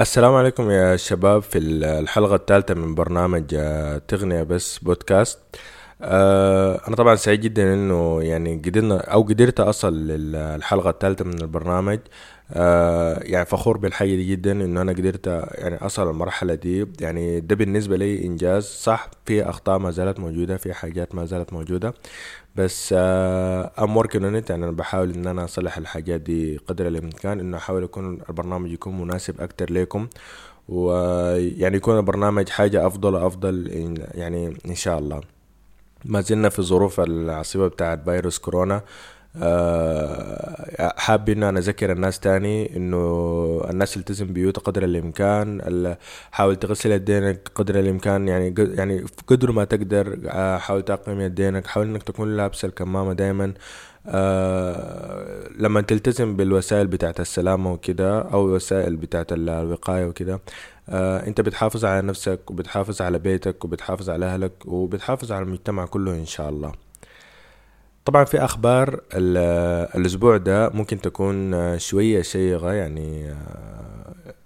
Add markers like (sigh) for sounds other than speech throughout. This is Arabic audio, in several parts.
السلام عليكم يا شباب في الحلقة الثالثة من برنامج آه، تقنية بس بودكاست. آه، أنا طبعا سعيد جدا إنه يعني قدرنا أو قدرت أصل للحلقة الثالثة من البرنامج. آه، يعني فخور بالحاجة دي جدا إنه أنا قدرت يعني أصل المرحلة دي. يعني ده بالنسبة لي إنجاز. صح في أخطاء ما زالت موجودة في حاجات ما زالت موجودة. بس I'm working on يعني أنا بحاول إن أنا أصلح الحاجات دي قدر الإمكان إنه أحاول يكون البرنامج يكون مناسب أكتر لكم. ويعني يكون البرنامج حاجة أفضل وأفضل يعني إن شاء الله. ما زلنا في الظروف العصيبة بتاعت فيروس كورونا. آه، حاب إن أنا أذكر الناس تاني إنه الناس تلتزم بيوتها قدر الإمكان حاول تغسل يدينك قدر الإمكان يعني يعني قدر ما تقدر آه، حاول تعقم يدينك حاول إنك تكون لابس الكمامة دائما آه لما تلتزم بالوسائل بتاعت السلامة وكده أو الوسائل بتاعت الوقاية وكده آه أنت بتحافظ على نفسك وبتحافظ على بيتك وبتحافظ على أهلك وبتحافظ على المجتمع كله إن شاء الله. طبعا في أخبار الأسبوع ده ممكن تكون شوية شيقة يعني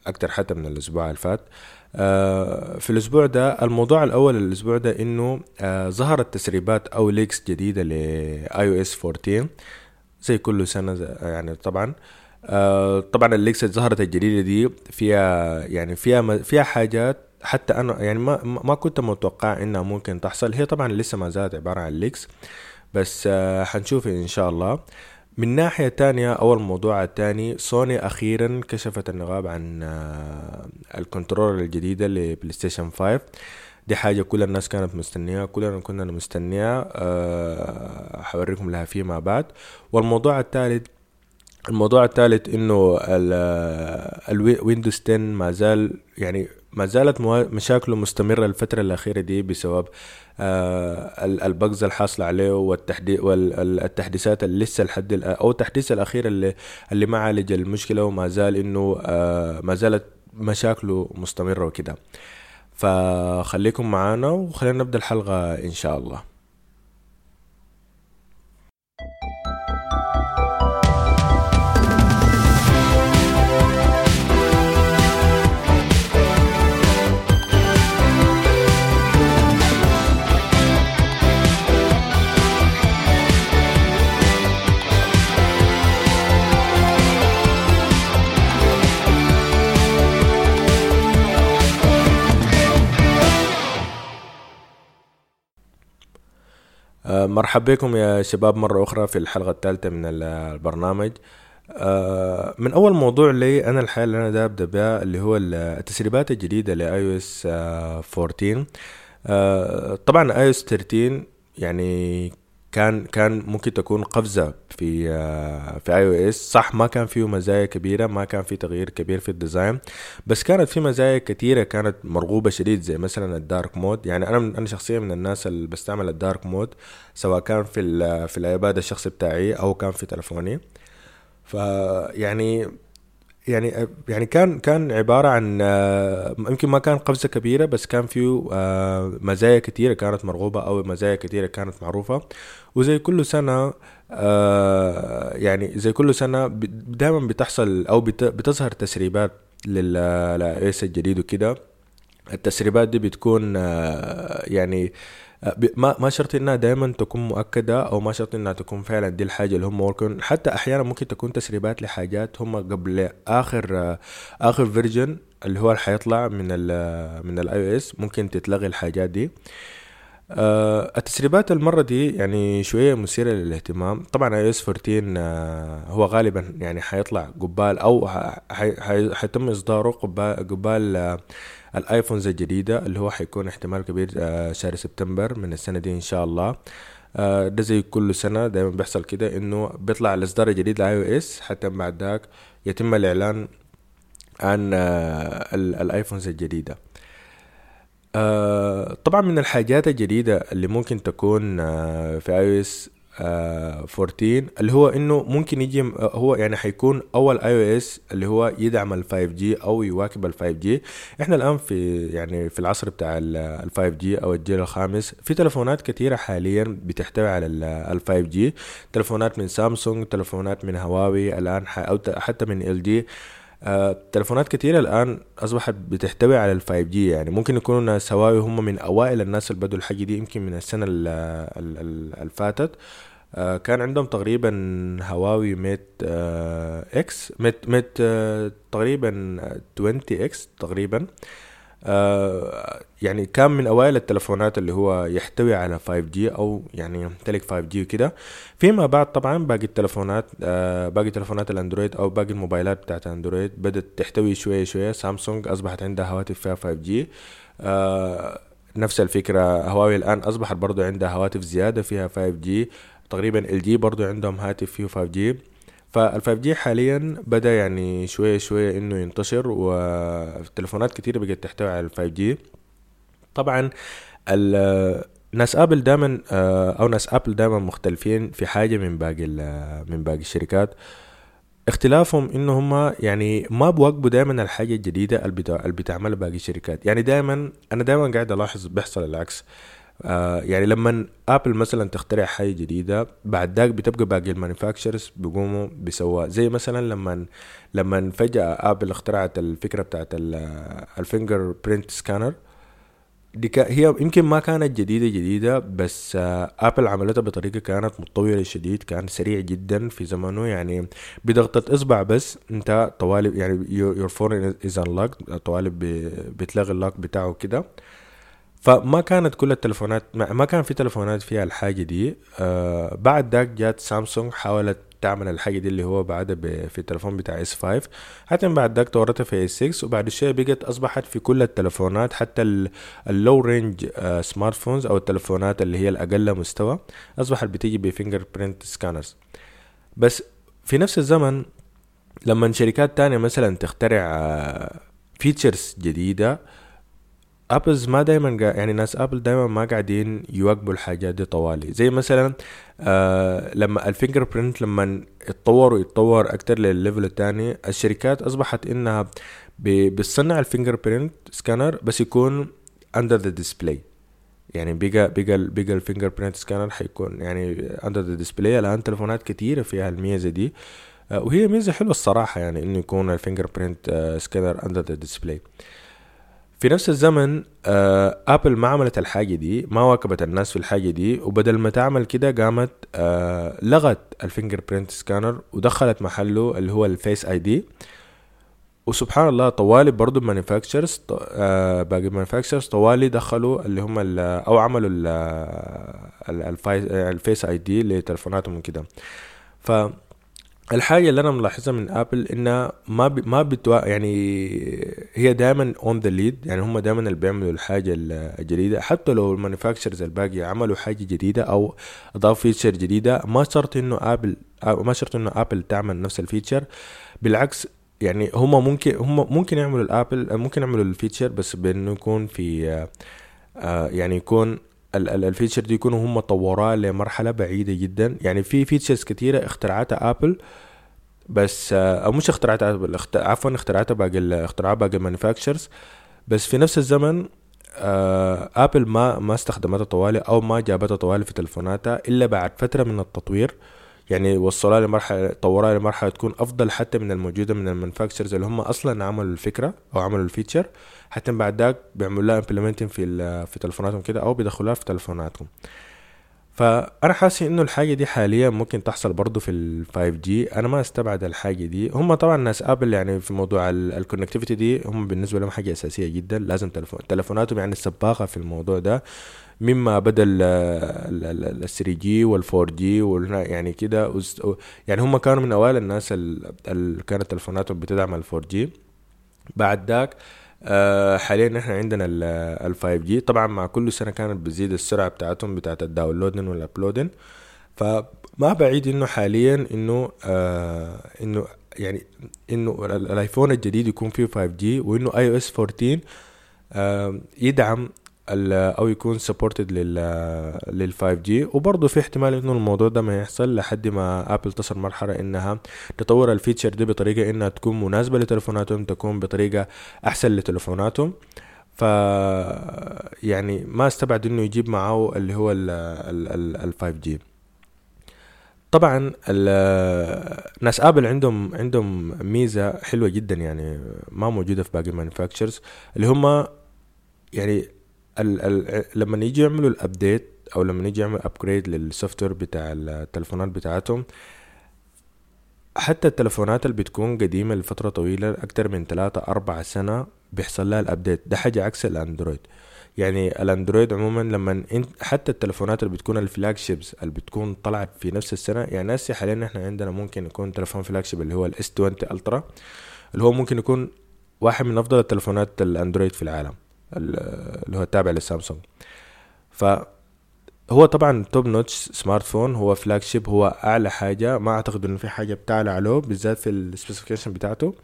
أكتر حتى من الأسبوع اللي فات. في الأسبوع ده الموضوع الأول الأسبوع ده إنه ظهرت تسريبات أو leaks جديدة ل iOS 14 زي كل سنة يعني طبعا. طبعا ال leaks اللي ظهرت الجديدة دي فيها يعني فيها فيها حاجات حتى أنا يعني ما ما كنت متوقع إنها ممكن تحصل. هي طبعا لسه ما زالت عبارة عن leaks بس آه، حنشوف إن شاء الله. من ناحية تانية أو الموضوع التاني سوني أخيرا كشفت النقاب عن آه، ال control الجديدة لبلاي ستيشن 5 دي حاجة كل الناس كانت مستنياها كلنا كنا مستنيها أه حوريكم لها فيما بعد. والموضوع الثالث الموضوع الثالث إنه الويندوز 10 ما زال يعني ما زالت مشاكله مستمرة الفترة الأخيرة دي بسبب آه البجز الحاصلة عليه والتحديث والتحديثات اللي لسه الحد أو التحديث الأخير اللي اللي ما عالج المشكلة وما زال إنه آه ما زالت مشاكله مستمرة وكده. فخليكم معانا وخلينا نبدأ الحلقة إن شاء الله. آه، مرحبا بكم يا شباب مرة أخرى في الحلقة الثالثة من البرنامج. آه، من أول موضوع لي أنا الحاجة اللي أنا داير أبدأ بها اللي هو التسريبات الجديدة iOS 14 طبعا iOS 13 يعني كان كان ممكن تكون قفزة في آه، في iOS صح ما كان فيه مزايا كبيرة ما كان في تغيير كبير في ال design بس كانت في مزايا كثيرة كانت مرغوبة شديد زي مثلا ال dark mode. يعني أنا أنا شخصيا من الناس اللي بستعمل ال dark mode سواء كان في في الايباد الشخصي بتاعي أو كان في تلفوني فيعني يعني يعني كان كان عبارة عن يمكن ما كان قفزة كبيرة بس كان فيه مزايا كثيرة كانت مرغوبة أو مزايا كثيرة كانت معروفة. وزي كل سنة آه، يعني زي كل سنة دائما بتحصل أو بتظهر تسريبات للآيس الجديد وكده. التسريبات دي بتكون يعني ما ما شرط إنها دائما تكون مؤكدة أو ما شرط إنها تكون فعلا دي الحاجة اللي هم working on حتى أحيانا ممكن تكون تسريبات لحاجات هم قبل آخر آخر version اللي هو حيطلع من ال من ال iOS ممكن تتلغي الحاجات دي. آه التسريبات المرة دي يعني شوية مثيرة للاهتمام. طبعا iOS 14 آه هو غالبا يعني حيطلع قبال أو حيتم إصداره قبال, قبال آه ال iPhones الجديدة اللي هو حيكون احتمال كبير آه، شهر سبتمبر من السنة دي إن شاء الله. آه، ده زي كل سنة دايما بيحصل كده إنه بيطلع الإصدار الجديد ل iOS حتى بعد ذاك يتم الإعلان عن آه، ال iPhones الجديدة. طبعا من الحاجات الجديدة اللي ممكن تكون في iOS 14 اللي هو إنه ممكن يجي هو يعني حيكون أول iOS اللي هو يدعم ال 5G أو يواكب ال 5G إحنا الآن في يعني في العصر بتاع ال 5G أو الجيل الخامس في تلفونات كثيره حاليا بتحتوي على ال 5G تلفونات من سامسونج تلفونات من هواوي الآن حتى من LG آه تلفونات كثيرة الآن أصبحت بتحتوي على ال five G يعني ممكن يكونوا ناس هواوي هم من أوائل الناس اللي بدوا الحاجة دي يمكن من السنة اللي فاتت. آه كان عندهم تقريبا هواوي Mate آه X Mate Mate آه تقريبا 20 X تقريبا. آه يعني كان من أوائل التلفونات اللي هو يحتوي على 5G أو يعني يمتلك 5G وكده. فيما بعد طبعا باقي التلفونات آه باقي تلفونات الأندرويد أو باقي الموبايلات بتاعت اندرويد بدأت تحتوي شوية شوية. سامسونج أصبحت عندها هواتف فيها 5G آه نفس الفكرة هواوي الآن أصبحت برضو عندها هواتف زيادة فيها 5G تقريبا LG برضو عندهم هاتف فيه 5G فال 5G حاليا بدأ يعني شوية شوية إنه ينتشر والتليفونات كتيره بقت تحتوي على ال 5G طبعا ناس آبل دائما آه، أو ناس آبل دائما مختلفين في حاجة من باقي من باقي الشركات. اختلافهم إنه هم يعني ما بواكبوا دائما الحاجة الجديدة اللي بتعملها باقي الشركات. يعني دائما أنا دائما قاعد ألاحظ بيحصل العكس. آه يعني لما ابل مثلا تخترع حاجة جديدة بعد ذاك بتبقى باقي ال manufacturers بيقوموا بيسووها. زي مثلا لما لما فجأة Apple اخترعت الفكرة بتاعت ال fingerprint scanner دي هي يمكن ما كانت جديدة جديدة بس آه Apple عملتها بطريقة كانت متطورة شديد كان سريع جدا في زمنه. يعني بضغطة إصبع بس أنت طوالي يعني your phone is unlocked طوالي بتلغي ال lock بتاعه كده. فما كانت كل التلفونات ما كان في تلفونات فيها الحاجة دي. آه بعد ذاك جات سامسونج حاولت تعمل الحاجة دي اللي هو بعدها في التلفون بتاع S 5 حتى بعد ذاك طورتها في S 6 وبعد شوية بقت أصبحت في كل التلفونات حتى ال low range smartphones أو التلفونات اللي هي الأقل مستوى أصبحت بتيجي ب fingerprint scanners بس في نفس الزمن لما شركات تانية مثلا تخترع features آه، جديدة Apple ما دايما يعني ناس Apple دايما ما قاعدين يواكبوا الحاجات دي طوالي. زي مثلا آه لما ال fingerprint لما اتطور ويتطور أكتر للل level الثاني الشركات أصبحت إنها بتصنع ال fingerprint scanner بس يكون under the display يعني بقى بقى بقى ال fingerprint scanner حيكون يعني under the display الآن تلفونات كتيرة فيها الميزة دي. آه وهي ميزة حلوة الصراحة يعني إنه يكون ال fingerprint scanner under the display في نفس الزمن آه Apple ما عملت الحاجة دي ما واكبت الناس في الحاجة دي وبدل ما تعمل كده قامت آه لغت ال fingerprint scanner ودخلت محله اللي هو ال Face ID. وسبحان الله طوالي برضو ال manufacturers آه باقي ال manufacturers طوالي دخلوا اللي هم أو عملوا ال Face ID لتلفوناتهم وكده. ف الحاجة اللي أنا ملاحظها من Apple إنها ما ب... ما بتوا يعني هي دائما on the lead يعني هم دائما اللي بيعملوا الحاجة الجديدة. حتى لو ال manufacturers الباقي عملوا حاجة جديدة أو أضافوا feature جديدة ما شرط إنه Apple ما شرط إنه Apple تعمل نفس ال feature بالعكس يعني هم ممكن هم ممكن يعملوا ال Apple ممكن يعملوا ال feature بس بإنه يكون في آه يعني يكون ال feature دي يكونوا هم طوروها لمرحلة بعيدة جدا. يعني في features كتيرة اخترعتها Apple بس آه، أو مش اخترعتها Apple عفوا اخترعتها باقي اختراعات باقي ال manufacturers بس في نفس الزمن آه Apple ما ما استخدمتها طوالي أو ما جابتها طوالي في تلفوناتها إلا بعد فترة من التطوير. يعني وصلها لمرحله طورها لمرحلة تكون أفضل حتى من الموجودة من ال manufacturers اللي هم أصلا عملوا الفكرة أو عملوا ال feature حتى بعد ذاك بيعملوا لها implementing في في تلفوناتهم كده أو بيدخلوها في تلفوناتهم فأنا حاسس إنه الحاجة دي حاليا ممكن تحصل برضو في ال 5 G أنا ما استبعد الحاجة دي. هم طبعا ناس Apple يعني في موضوع ال connectivity دي هم بالنسبة لهم حاجة أساسية جدا. لازم تلفون تلفوناتهم يعني السباقه في الموضوع ده. مما بدا ال 3 G وال 4 G يعني كده يعني هم كانوا من أوائل الناس اللي كانت تلفوناتهم بتدعم ال 4 G. بعد ذاك آه حاليا نحن عندنا ال 5 G طبعا مع كل سنة كانت بتزيد السرعة بتاعتهم بتاعت ال downloading وال uploading فما بعيد إنه حاليا إنه آه إنه يعني إنه ال iPhone الجديد يكون فيه 5 G وإنه iOS 14 آه يدعم أو يكون supported لل لل 5 G وبرضه في احتمال إنه الموضوع ده ما يحصل لحد ما Apple تصل مرحلة إنها تطور ال feature دي بطريقة إنها تكون مناسبة لتلفوناتهم تكون بطريقة أحسن لتلفوناتهم ف يعني ما استبعد إنه يجيب معاه اللي هو ال 5 G طبعا ناس Apple عندهم عندهم ميزة حلوة جدا يعني ما موجودة في باقي ال manufacturers اللي هم يعني ال ال لما يجي يعملوا ال update أو لما يجي يعمل upgrade لل software بتاع التلفونات بتاعتهم حتى التلفونات اللي بتكون قديمة لفترة طويلة أكتر من ثلاثة أربعة سنة بيحصل لها ال update ده حاجة عكس ال Android. يعني ال Android عموما لما انت حتى التلفونات اللي بتكون ال flagships اللي بتكون طلعت في نفس السنة يعني هسه حاليا إحنا عندنا ممكن يكون تلفون flagship اللي هو ال S 20 Ultra اللي هو ممكن يكون واحد من أفضل التلفونات ال Android في العالم. اللي هو التابع للسامسونج ف هو طبعا top notch smartphone هو flagship هو أعلى حاجة. ما أعتقد إنه في حاجة بتعلى عليه بالذات في ال specification بتاعته.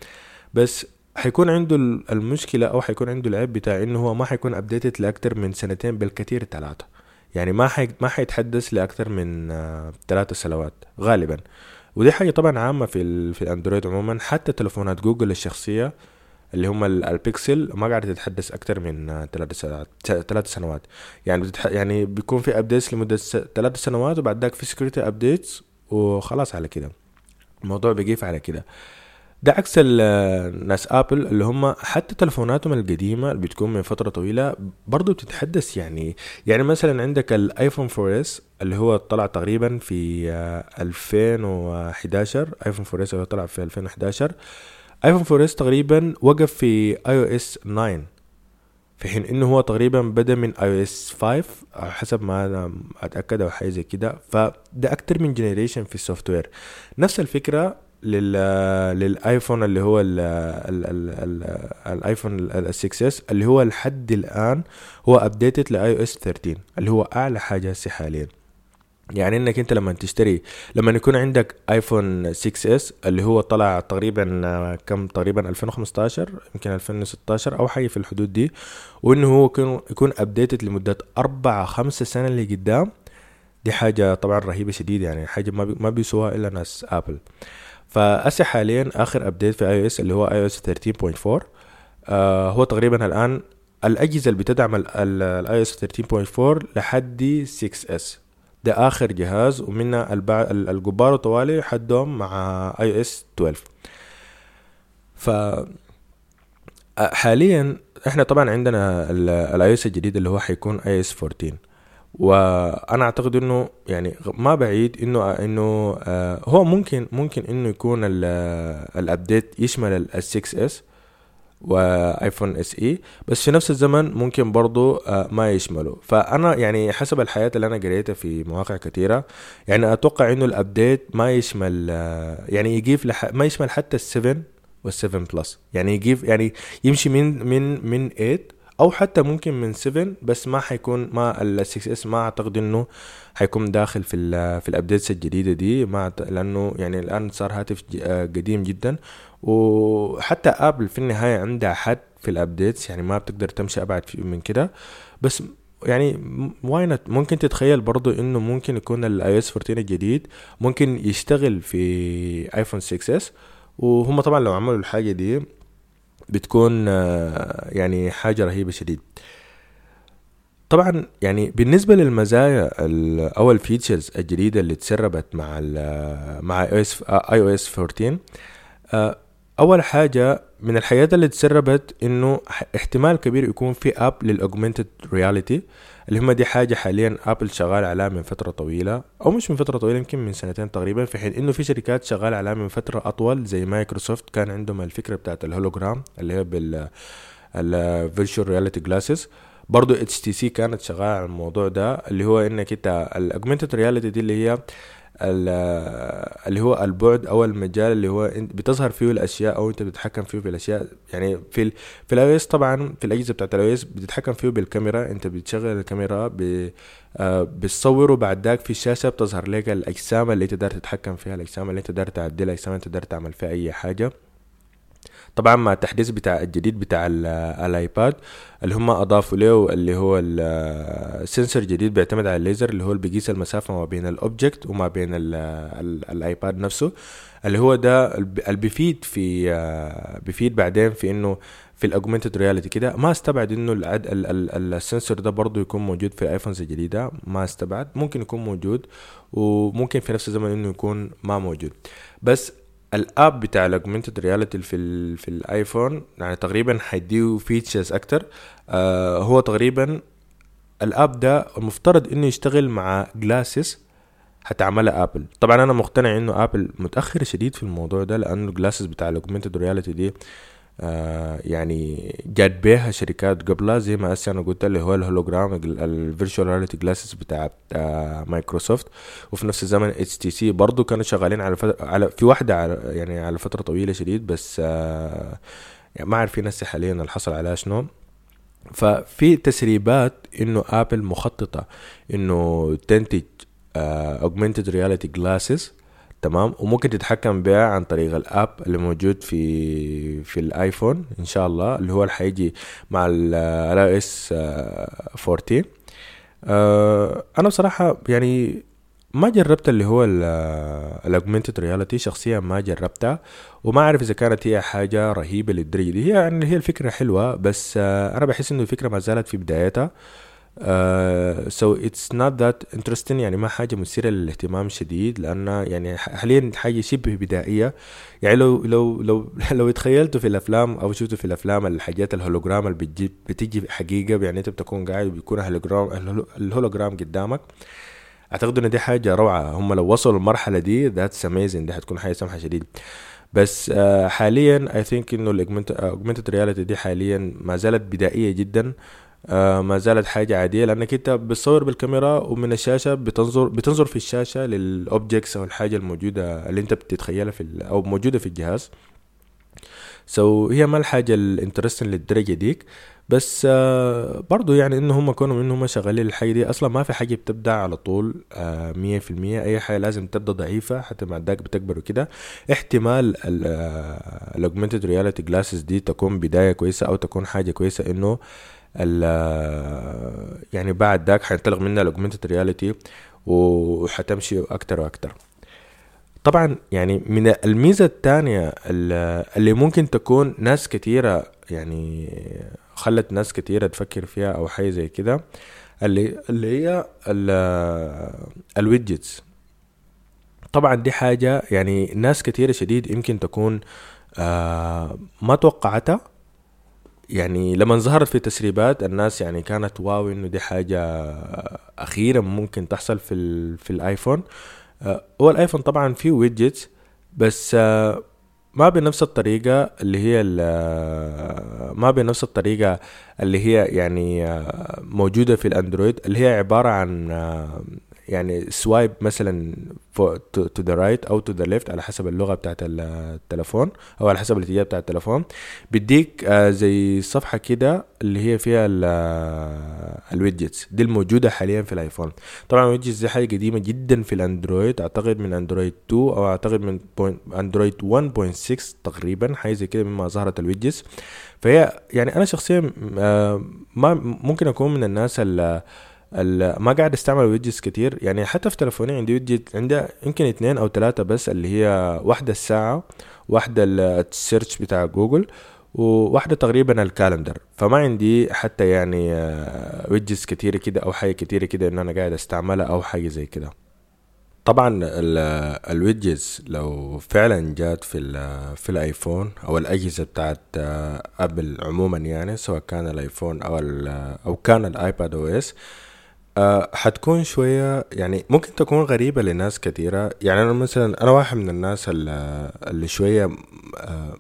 بس حيكون عنده المشكلة أو حيكون عنده العيب بتاع إنه هو ما حيكون updated لأكتر من سنتين بالكثير ثلاثة يعني ما حي... ما حيتحدث لأكتر من آه ثلاثة سنوات غالبا. ودي حاجة طبعا عامة في ال... في ال Android عموما. حتى تلفونات جوجل الشخصية اللي هم البيكسل ما قاعدة تتحدث أكتر من ثلاث سنوات ثلاث سنوات. يعني بتتح... يعني بيكون في updates لمدة ثلاث سنوات وبعد ذاك في security updates وخلاص على كده. الموضوع بيقيف على كده. ده عكس الناس Apple اللي هم حتى تلفوناتهم القديمة اللي بتكون من فترة طويلة برضو بتتحدث. يعني يعني مثلا عندك ال iPhone 4 S اللي هو طلع تقريبا في 2011 iPhone 4 S اللي طلع في 2011 iPhone 4 S تقريبا وقف في iOS 9 في حين إنه هو تقريبا بدأ من iOS 5 حسب ما أنا أتأكد أو حاجة زي كده. فده أكتر من generation في ال software نفس الفكرة لل لل iPhone اللي هو ال ال ال ال ال iPhone ال 6 S اللي هو لحد الآن هو updated ل iOS 13 اللي هو أعلى حاجة هسه حاليا. يعني إنك أنت لما تشتري لما يكون عندك iPhone 6s اللي هو طلع تقريبا كم؟ تقريبا 2015 يمكن 2016 أو حاجة في الحدود دي وإنه هو يكون يكون updated لمدة أربع خمسة سنه اللي قدام. دي حاجة طبعا رهيبة شديد يعني حاجة ما ما بيسوها إلا ناس Apple فهسي حاليا آخر update في iOS اللي هو iOS 13.4 آه هو تقريبا الآن الأجهزة اللي بتدعم ال iOS 13.4 لحد 6s ده آخر جهاز ومنها القبله طوالي حدهم مع iOS 12 ف حاليا إحنا طبعا عندنا ال iOS الجديد اللي هو حيكون iOS 14 وأنا أعتقد إنه يعني ما بعيد إنه إنه آه هو ممكن ممكن إنه يكون ال update يشمل ال 6s و iPhone SE بس في نفس الزمن ممكن برضو آه ما يشمله فأنا يعني حسب الحاجات اللي أنا قريتها في مواقع كثيرة يعني أتوقع إنه ال update ما يشمل آه يعني يجيب لح ما يشمل حتى ال seven وال seven plus يعني يجيب يعني يمشي من من من 8 أو حتى ممكن من 7 بس ما حيكون ما ال 6s ما أعتقد إنه حيكون داخل في ال في ال updates الجديدة دي. ما لأنه يعني الآن صار هاتف قديم جدا. وحتى Apple في النهاية عندها حد في ال updates يعني ما بتقدر تمشي أبعد من كده. بس يعني وأنت ممكن تتخيل برضو إنه ممكن يكون ال iOS 14 الجديد ممكن يشتغل في iPhone 6s وهم طبعا لو عملوا الحاجة دي بتكون يعني حاجة رهيبة شديد. طبعا يعني بالنسبة للمزايا أو ال features الجديدة اللي تسربت مع ال مع iOS 14 أول حاجة من الحاجات اللي تسربت إنه احتمال كبير يكون في app لل augmented reality اللي هم دي حاجة حاليا Apple شغال عليها من فترة طويلة أو مش من فترة طويلة يمكن من سنتين تقريبا في حين إنه في شركات شغال عليها من فترة أطول زي مايكروسوفت كان عندهم الفكرة بتاعت الهولوجرام اللي هي بال ال virtual reality glasses برضو HTC كانت شغالة على الموضوع ده اللي هو إنك أنت ال augmented reality دي اللي هي اللي هو البعد أو المجال اللي هو انت بتظهر فيه الأشياء أو أنت بتتحكم فيه في الأشياء. يعني في ال في ال iOS طبعا في الأجهزة بتاعت ال iOS بتتحكم فيه بالكاميرا. أنت بتشغل الكاميرا ب آه بتصوره بعد ذاك في الشاشه بتظهر لك الأجسام اللي انت تتحكم فيها الأجسام اللي انت تعدلها الأجسام اللي انت تعمل فيها أي حاجة. طبعا مع التحديث بتاع الجديد بتاع ال iPad اللي هم أضافوا له اللي هو ال sensor جديد بيعتمد على الليزر اللي هو اللي بيقيس المسافة ما بين ال object وما بين ال iPad نفسه. اللي هو ده اللي بيفيد في بيفيد بعدين في إنه في ال augmented reality كده. ما استبعد إنه العد ال ال ال sensor ده برضه يكون موجود في ال iPhones الجديدة. ما استبعد. ممكن يكون موجود وممكن في نفس الزمن إنه يكون ما موجود. بس ال app بتاع ال augmented reality في ال في ال iPhone يعني تقريبا حيديه features أكتر. آه هو تقريبا ال app ده المفترض إنه يشتغل مع glasses هتعملها Apple طبعا أنا مقتنع إنه Apple متأخر شديد في الموضوع ده لأنه ال glasses بتاع ال augmented reality دي آه يعني جات بيها شركات قبلها زي ما هسه أنا قلت اللي هو ال hologram ال virtual reality glasses بتاع آه مايكروسوفت. وفي نفس الزمن HTC برضه كانوا شغالين على على في واحدة على يعني على فترة طويلة شديد بس آه يعني ما عارفين هسه حاليا اللي حصل عليها شنو. ففي تسريبات إنه Apple مخططة إنه تنتج augmented reality glasses تمام؟ وممكن تتحكم بها عن طريق ال app اللي موجود في في ال iPhone إن شاء الله اللي هو اللي حيجي مع ال iOS 14 آه أنا بصراحة يعني ما جربت اللي هو ال augmented reality شخصيا ما جربتها وما أعرف إذا كانت هي حاجة رهيبة للدرجة دي. هي يعني هي الفكرة حلوة بس آه أنا بحس إنه الفكرة ما زالت في بدايتها. so it's not that interesting يعني ما حاجة مثيرة للاهتمام شديد لأن يعني حاليا حاجة شبه بدائية. يعني لو لو لو (laughs) لو تخيلتوا في الأفلام أو شفتوا في الأفلام الحاجات الهولوجرام اللي بتجي بتجي حقيقة يعني أنت بتكون قاعد وبيكون ال hologram ال hologram قدامك. أعتقد إن دي حاجة روعة. هم لو وصلوا المرحله دي that's amazing دي حتكون حاجة سمحة شديد. بس حاليا I think إنه ال augmented reality دي حاليا ما زالت بدائية جدا. آه ما زالت حاجة عادية لأنك أنت بتصور بالكاميرا ومن الشاشة بتنظر بتنظر في الشاشة لل objects أو الحاجة الموجودة اللي أنت بتتخيلها في أو موجودة في الجهاز. so, هي ما الحاجة ال interesting للدرجة ديك. بس آه برضو يعني انه هم كونه انه هم شغالين الحاجة دي أصلا ما في حاجة بتبدأ على طول مية آه في المية. أي حاجة لازم تبدأ ضعيفة حتى مع ذاك بتكبر وكده. احتمال ال augmented reality glasses دي تكون بداية كويسة أو تكون حاجة كويسة إنه يعني بعد ذاك حينطلق منها ال augmented reality وحتمشي أكتر وأكتر. طبعا يعني من الميزة الثانية اللي ممكن تكون ناس كتيرة يعني خلت ناس كتيرة تفكر فيها أو حاجة زي كده اللي اللي هي ال widgets طبعا دي حاجة يعني ناس كتيرة شديد يمكن تكون آه ما توقعتها يعني لما ظهرت في تسريبات الناس يعني كانت واو إنه دي حاجة أخيرا ممكن تحصل في في الآيفون. هو الآيفون طبعا فيه widgets بس ما بنفس الطريقة اللي هي ما بنفس الطريقة اللي هي يعني موجودة في الأندرويد اللي هي عبارة عن يعني swipe مثلا to the right أو to the left على حسب اللغة بتاعت التلفون أو على حسب الاتجاه بتاع التلفون بيديك آه زي صفحة كده اللي هي فيها ال widgets. دي الموجودة حاليا في الآيفون. طبعا ال widgets دي حاجة قديمة جدا في الأندرويد. أعتقد من أندرويد 2 أو أعتقد من أندرويد 1.6 تقريبا حاجة زي كده مما ظهرت ال widgets. فهي يعني أنا شخصيا آه ما ممكن أكون من الناس اللي ما قاعد استعمل widgets كتير. يعني حتى في تلفوني عندي widget عندي يمكن اثنين أو ثلاثة بس اللي هي واحدة الساعة واحدة ال search بتاع جوجل وواحدة تقريبا ال calendar فما عندي حتى يعني widgets كتيرة كده أو حاجة كتيرة كده إن أنا قاعد أستعملها أو حاجة زي كده. طبعا ال widgets لو فعلا جات في في الآيفون أو الأجهزة بتاعت ابل عموما يعني سواء كان الآيفون أو أو كان الايباد أو أه حتكون شوية يعني ممكن تكون غريبة لناس كثيرة يعني أنا مثلا أنا واحد من الناس اللي, شوية أه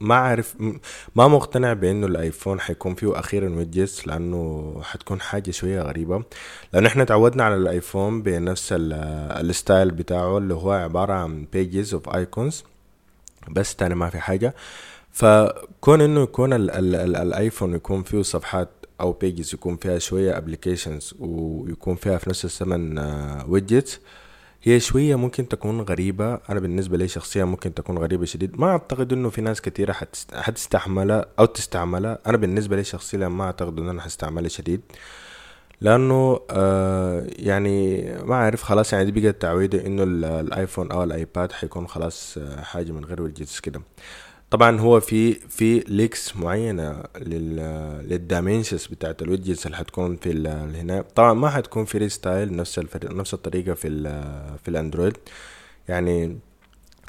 ما أعرف ما مقتنع بأنه الآيفون حيكون فيه أخيرا widgets لأنه حتكون حاجة شوية غريبة. لأنه إحنا تعودنا على الآيفون بنفس ال style بتاعه اللي هو عبارة عن pages of icons. بس تاني ما في حاجة. فكون إنه يكون ال ال ال الآيفون يكون فيه صفحات أو pages يكون فيها شوية applications ويكون فيها في نفس الزمن widgets هي شوية ممكن تكون غريبة. أنا بالنسبة لي شخصيا ممكن تكون غريبة شديد. ما أعتقد إنه في ناس حتست... حتستحملها أو تستعملها. أنا بالنسبة لي شخصيا ما أعتقد إنه أنا حستعملها شديد. لأنه آه يعني ما أعرف خلاص يعني دي بقت تعويدة إنه الآيفون أو الآيباد حيكون خلاص آه، حاجة من غير widgets كده. طبعا هو في في leaks معينة لل dimensions بتاعت ال widgets اللي حتكون في هنا. طبعا ما حتكون free style نفس نفس الطريقة في في الأندرويد. يعني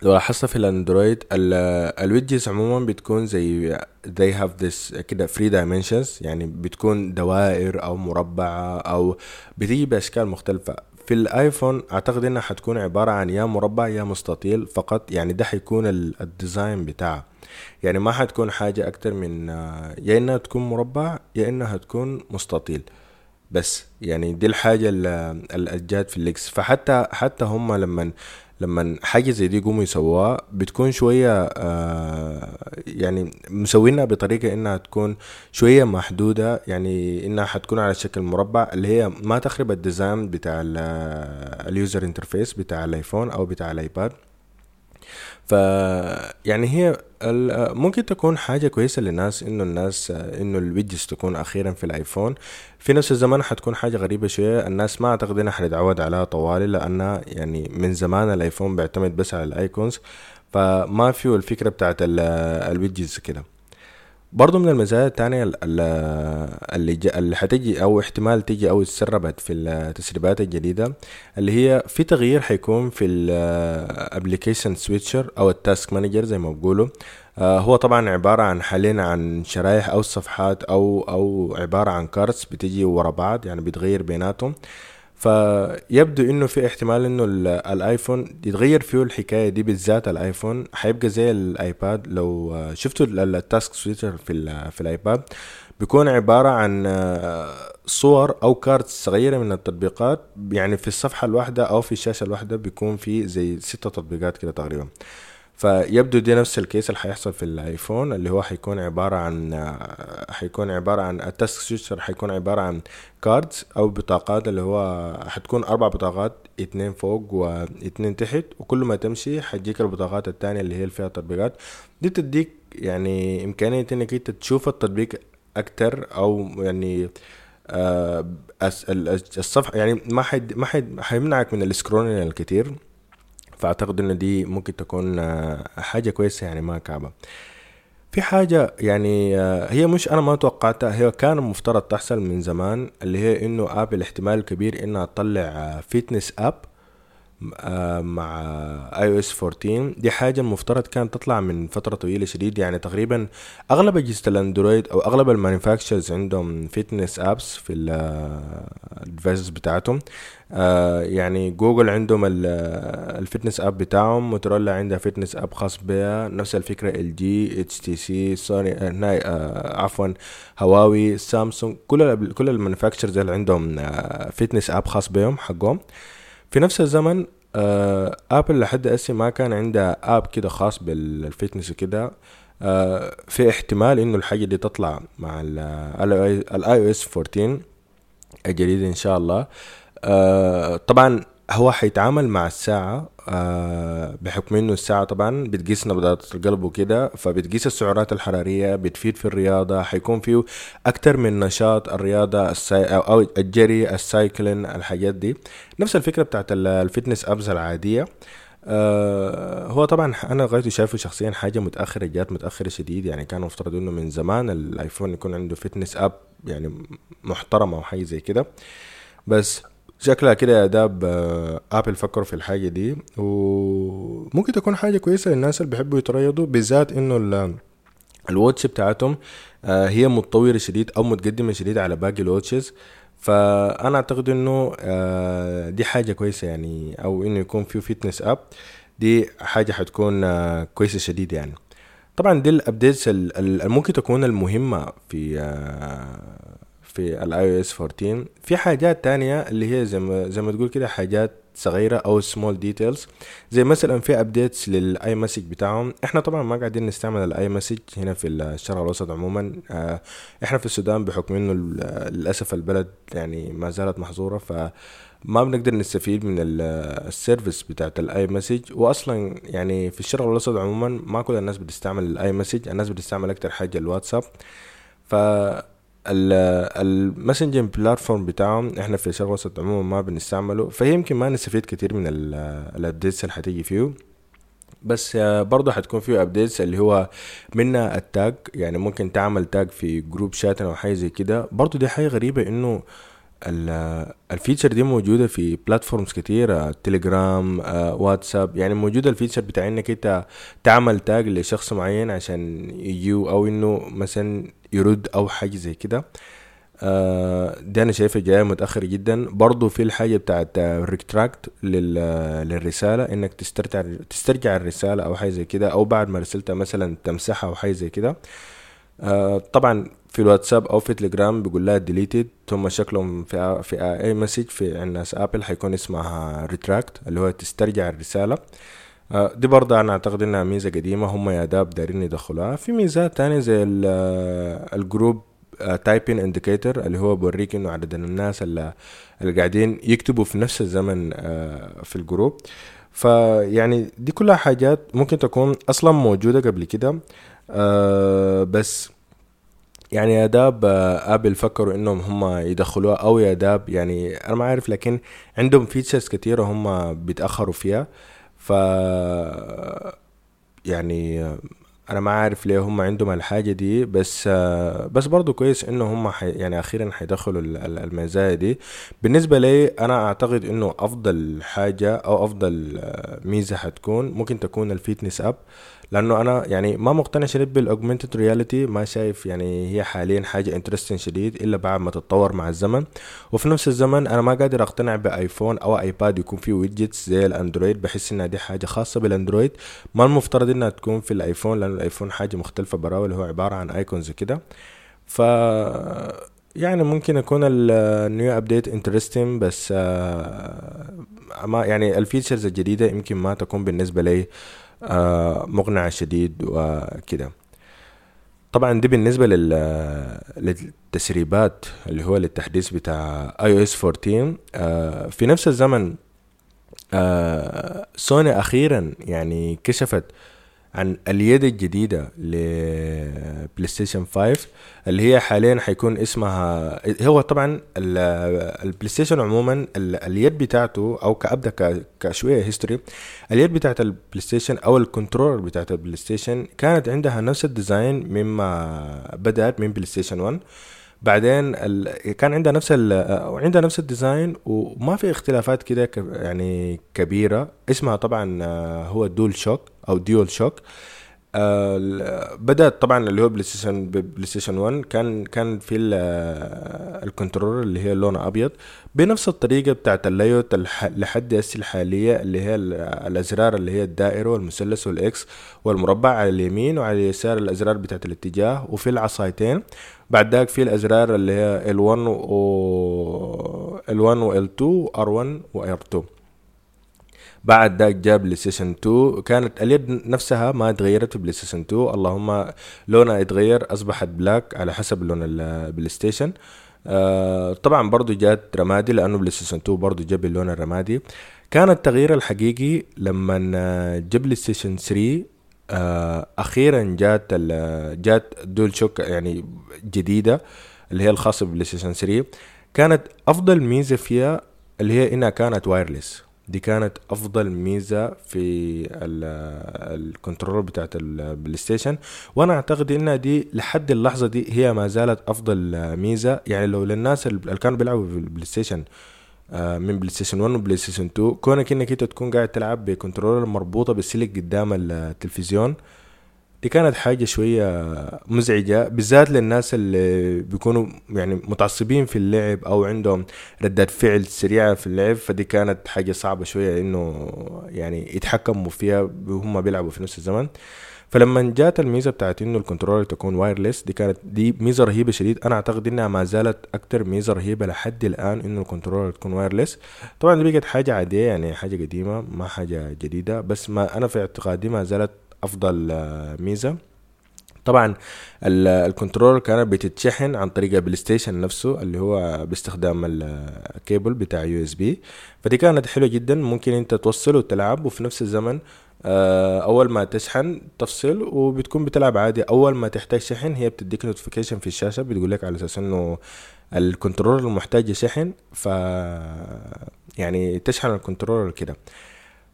لو لاحظت في الأندرويد ال widgets عموما بتكون زي they have this كده free dimensions. يعني بتكون دوائر أو مربعة أو بتيجي بأشكال مختلفة. في الايفون اعتقد انها حتكون عبارة عن يا مربع يا مستطيل فقط يعني ده حيكون ال design بتاعه. يعني ما حتكون حاجة أكتر من يا إنها تكون مربع يا إنها تكون مستطيل. بس يعني دي الحاجة اللي جات في ال leaks. فحتى حتى هم لما لما حاجة زي دي يقوموا يسووها بتكون شوية آه يعني مسوينها بطريقة إنها تكون شوية محدودة يعني إنها حتكون على شكل مربع اللي هي ما تخرب ال design بتاع ال user interface بتاع الايفون أو بتاع الايباد ف يعني هي ممكن تكون حاجة كويسة للناس إنه الناس إنه ال widgets تكون أخيرا في الآيفون. في نفس الزمن حتكون حاجة غريبة شوية. الناس ما أعتقد إنها حنتعود عليها طوالي لانها يعني من زمان الآيفون بيعتمد بس على ال icons. فما فيه الفكرة بتاعت ال widgets كده. برضو من المزايا التانية اللي اللي حتجي أو احتمال تجي أو تسربت في التسريبات الجديدة اللي هي في تغيير حيكون في ال application switcher أو ال task manager زي ما بقولوا. آه، هو طبعا عبارة عن حاليا عن شرايح أو صفحات أو أو عبارة عن cards بتجي ورا بعض يعني بتغير بيناتهم. فيبدو إنه في احتمال إنه الآيفون يتغير فيه الحكاية دي بالذات الآيفون. حيبقى زي الآيباد. لو شفتوا ال task switcher في في الآيباد بيكون عبارة عن صور أو card صغيرة من التطبيقات. يعني في الصفحة الواحدة أو في الشاشة الواحدة بيكون في زي ستة تطبيقات كده تقريبا. فيبدو دي نفس ال case اللي حيحصل في الآيفون اللي هو حيكون عبارة عن حيكون عبارة عن ال task switcher حيكون عبارة عن cards أو بطاقات اللي هو حتكون أربع بطاقات اتنين فوق واتنين تحت وكل ما تمشي حتجيك البطاقات التانية اللي هي اللي فيها تطبيقات. دي تديك يعني إمكانية إنك أنت تشوف التطبيق أكتر أو يعني آه الصفحة يعني ما حد ما حد حيمنعك من ال scrolling الكتير. فأعتقد إن دي ممكن تكون آه، حاجة كويسة يعني ما كعبة. في حاجة يعني آه، هي مش أنا ما توقعتها هي كان المفترض تحصل من زمان اللي هي إنه آبل احتمال كبير إنها تطلع fitness app آه، مع iOS 14 دي حاجة المفترض كانت تطلع من فترة طويلة شديد. يعني تقريبا أغلب أجهزة الأندرويد أو أغلب ال manufacturers عندهم fitness apps في ال devices بتاعتهم. آه يعني جوجل عندهم ال fitness app بتاعهم. موتورولا عندها fitness app خاص بها نفس الفكرة ال جي اتش تي سي سوني آه آه عفوا هواوي سامسونج كل كل ال manufacturers اللي عندهم آه fitness app خاص بهم حقهم. في نفس الزمن آه Apple لحد هسه ما كان عندها app كده خاص بال fitness وكده. آه في احتمال إنه الحاجة دي تطلع مع ال iOS 14 الجديد إن شاء الله. آه طبعا هو حيتعامل مع الساعة آه بحكم إنه الساعة طبعا بتقيس نبضات القلب وكده فبتقيس السعرات الحرارية بتفيد في الرياضة حيكون فيه أكتر من نشاط الرياضة الساي أو الجري ال cycling الحاجات دي. نفس الفكرة بتاعت ال fitness apps العادية. آه هو طبعا أنا غايته شايفه شخصيا حاجة متأخرة جات متأخرة شديد. يعني كان مفترض إنه من زمان ال iPhone يكون عنده fitness app يعني محترمة أو حاجة زي كده. بس شكلها كده يا داب Apple آه، فكروا في الحاجة دي وممكن تكون حاجة كويسة للناس اللي بيحبوا يتريضوا بالذات إنه ال watch بتاعتهم آه، هي متطورة شديد أو متقدمة شديد على باقي ال watches. فأنا أعتقد إنه آه، دي حاجة كويسة يعني أو إنه يكون في fitness app دي حاجة حتكون كويسة شديد يعني. طبعا دي ال updates ممكن تكون المهمة في في ال iOS 14 في حاجات تانية اللي هي زي ما زي ما تقول كده حاجات صغيرة أو small details زي مثلا في updates لل iMessage بتاعهم. إحنا طبعا ما قاعدين نستعمل ال iMessage هنا في الشرق الأوسط عموما. آه إحنا في السودان بحكم إنه للأسف البلد يعني ما زالت محظورة ف ما بنقدر نستفيد من ال service بتاعت ال iMessage واصلا يعني في الشرق الأوسط عموما ما كل الناس بتستعمل ال iMessage الناس بتستعمل أكتر حاجة الواتساب. ف ال messaging platform بتاعهم إحنا في الشرق الاوسط عموما ما بنستعمله فهي يمكن ما نستفيد كتير من ال updates اللي حتيجي فيه. بس برضه حتكون فيه updates اللي هو منها ال tag يعني ممكن تعمل tag في group chat أو حاجة زي كده. برضه دي حاجة غريبة إنه ال feature دي موجودة في platforms كتيرة تليجرام واتساب يعني موجودة ال feature بتاع إنك أنت تعمل tag لشخص معين عشان يجيو أو إنه مثلا يرد أو حاجة زي كده. آه، دي أنا شايفها جاية متأخر جدا. برضو في الحاجة بتاعت retract للرسالة إنك تسترجع الرسالة أو حاجة زي كده أو بعد ما رسلتها مثلا تمسحها أو حاجة زي كده. آه، طبعا في الواتساب أو في تليجرام بيقول لها delete them شكلهم في في أي message في الناس Apple حيكون اسمها retract اللي هو تسترجع الرسالة. آه، دي برضه أنا أعتقد إنها ميزة قديمة هم يا داب دايرين يدخلوها. في ميزات تانية زي ال group typing indicator اللي هو بوريك إنه عدد الناس اللي, قاعدين يكتبوا في نفس الزمن آه، في ال group. فيعني دي كلها حاجات ممكن تكون أصلا موجودة قبل كده آه بس يعني يا داب آه، Apple فكروا إنهم هم يدخلوها أو يا داب يعني أنا ما عارف لكن عندهم features كتيرة هم بيتأخروا فيها. ف يعني أنا ما عارف ليه هم عندهم الحاجة دي بس بس برضو كويس إنه هم حي يعني أخيرا حيدخلوا المزايا دي. بالنسبة لي أنا أعتقد إنه أفضل حاجة أو أفضل ميزة حتكون ممكن تكون ال fitness app. لأنه أنا يعني ما مقتنع شديد بال augmented reality ما شايف يعني هي حاليا حاجة interesting شديد إلا بعد ما تتطور مع الزمن. وفي نفس الزمن أنا ما قادر أقتنع ب iPhone أو iPad يكون فيه widgets زي ال Android بحس إنها دي حاجة خاصة بال Android. ما المفترض إنها تكون في ال iPhone لأن ال iPhone حاجة مختلفة براوي اللي هو عبارة عن icons كده. ف يعني ممكن يكون ال new update interesting بس آه، ما يعني ال features الجديدة يمكن ما تكون بالنسبة لي مقنعة شديد وكده. طبعا دي بالنسبة للتسريبات اللي هو للتحديث بتاع iOS 14 في نفس الزمن آه، سوني أخيرا يعني كشفت عن اليد الجديدة ل PlayStation 5 اللي هي حاليا حيكون اسمها هو طبعا ال PlayStation عموما اليد بتاعته أو كأبدأ كشوية history اليد بتاعت ال PlayStation أو ال controller بتاعت ال PlayStation كانت عندها نفس ال design مما بدأت من PlayStation 1 بعدين كان عندها نفس عندها نفس ال design وما في اختلافات كده يعني كبيرة. اسمها طبعا هو DualShock أو DualShock. آه بدأت طبعا اللي هو PlayStation PlayStation 1 كان كان في ال controller اللي هي لونه أبيض. بنفس الطريقة بتاعت ال layout لحد هسه الحالية اللي هي الأزرار اللي هي الدائرة والمثلث وال X والمربع على اليمين وعلى اليسار الأزرار بتاعت الاتجاه وفي العصايتين. بعد ذاك في الأزرار اللي هي L1 و L1 و L2 و R1 و R2 بعد ذاك جاب PlayStation 2 كانت اليد نفسها ما تغيرت في PlayStation 2 اللهم لونها اتغير أصبحت black على حسب لون ال PlayStation آه طبعا برضو جات رمادي لأنه PlayStation 2 برضو جاب اللون الرمادي. كان التغيير الحقيقي لما جاب PlayStation 3 آه أخيرا جات جات DualShock يعني جديدة اللي هي الخاصة ببلاي ستيشن 3 كانت أفضل ميزة فيها اللي هي إنها كانت wireless دي كانت أفضل ميزة في ال control بتاعت البلاي ستيشن. وأنا أعتقد إنها دي لحد اللحظة دي هي ما زالت أفضل ميزة. يعني لو للناس اللي كانوا بيلعبوا في البلاي ستيشن آه، من بلاي ستيشن 1 وبلاي ستيشن 2 كونك إنك أنت تكون قاعد تلعب ب controller مربوطة بالسلك قدام التلفزيون دي كانت حاجة شوية مزعجة بالذات للناس اللي بيكونوا يعني متعصبين في اللعب أو عندهم ردات فعل سريعة في اللعب فدي كانت حاجة صعبة شوية إنه يعني يتحكموا فيها وهم بيلعبوا في نفس الزمن. فلما جات الميزة بتاعت إنه ال controller تكون wireless دي كانت دي ميزة رهيبة شديد. أنا أعتقد إنها ما زالت أكتر ميزة رهيبة لحد الآن إنه ال controller تكون wireless طبعا دي بقت حاجة عادية يعني حاجة قديمة ما حاجة جديدة بس ما أنا في اعتقادي ما زالت أفضل آه، ميزة. طبعا الكنترولر كانت بتتشحن عن طريق البلاي ستيشن نفسه اللي هو باستخدام الكيبل بتاع يو إس بي. فدي كانت حلوة جدا. ممكن أنت توصل وتلعب وفي نفس الزمن آه، أول ما تشحن تفصل وبتكون بتلعب عادي. أول ما تحتاج شحن هي بتديك نوتيفيكيشن في الشاشة بتقول لك على أساس إنه الكنترولر محتاج شحن ف يعني تشحن الكنترولر كده.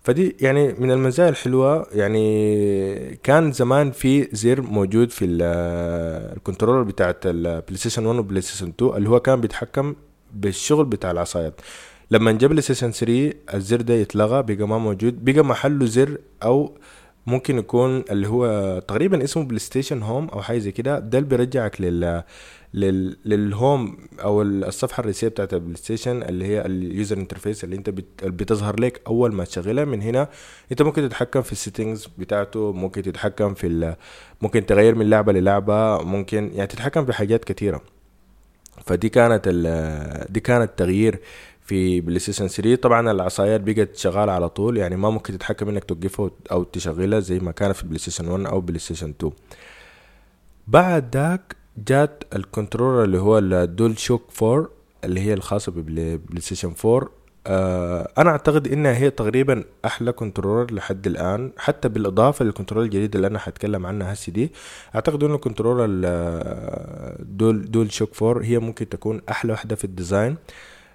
فدي يعني من المزايا الحلوة يعني كان زمان في زر موجود في ال controller بتاعت البلاي ستيشن 1 وبلاي ستيشن 2 اللي هو كان بيتحكم بالشغل بتاع العصايات. لما جاب بلاي ستيشن 3 الزر ده يتلغى بقى ما موجود بقى محله زر أو ممكن يكون اللي هو تقريبا اسمه بلاي ستيشن home أو حاجة زي كده ده اللي بيرجعك لل لل... لل home أو الصفحة الرئيسية بتاعت البلاي ستيشن اللي هي ال user interface اللي انت بت... بتظهر لك أول ما تشغلها من هنا. انت ممكن تتحكم في ال settings بتاعته ممكن تتحكم في ال... ممكن تغير من لعبة للعبة ممكن يعني تتحكم في حاجات كثيره فدي كانت ال... دي كانت تغيير في بلاي ستيشن 3 طبعا العصايات بقت شغالة على طول يعني ما ممكن تتحكم إنك توقفها أو تشغلها زي ما كان في بلاي ستيشن 1 أو بلاي ستيشن 2 بعد ذاك جات ال controller اللي هو ال DualShock 4 اللي هي الخاصة ببلاي ستيشن 4 آه أنا أعتقد إنها هي تقريبا أحلى controller لحد الآن. حتى بالإضافة لل controller الجديد اللي أنا حتكلم عنها هسي دي أعتقد إنه controller Dual DualShock 4 هي ممكن تكون أحلى واحدة في ال design.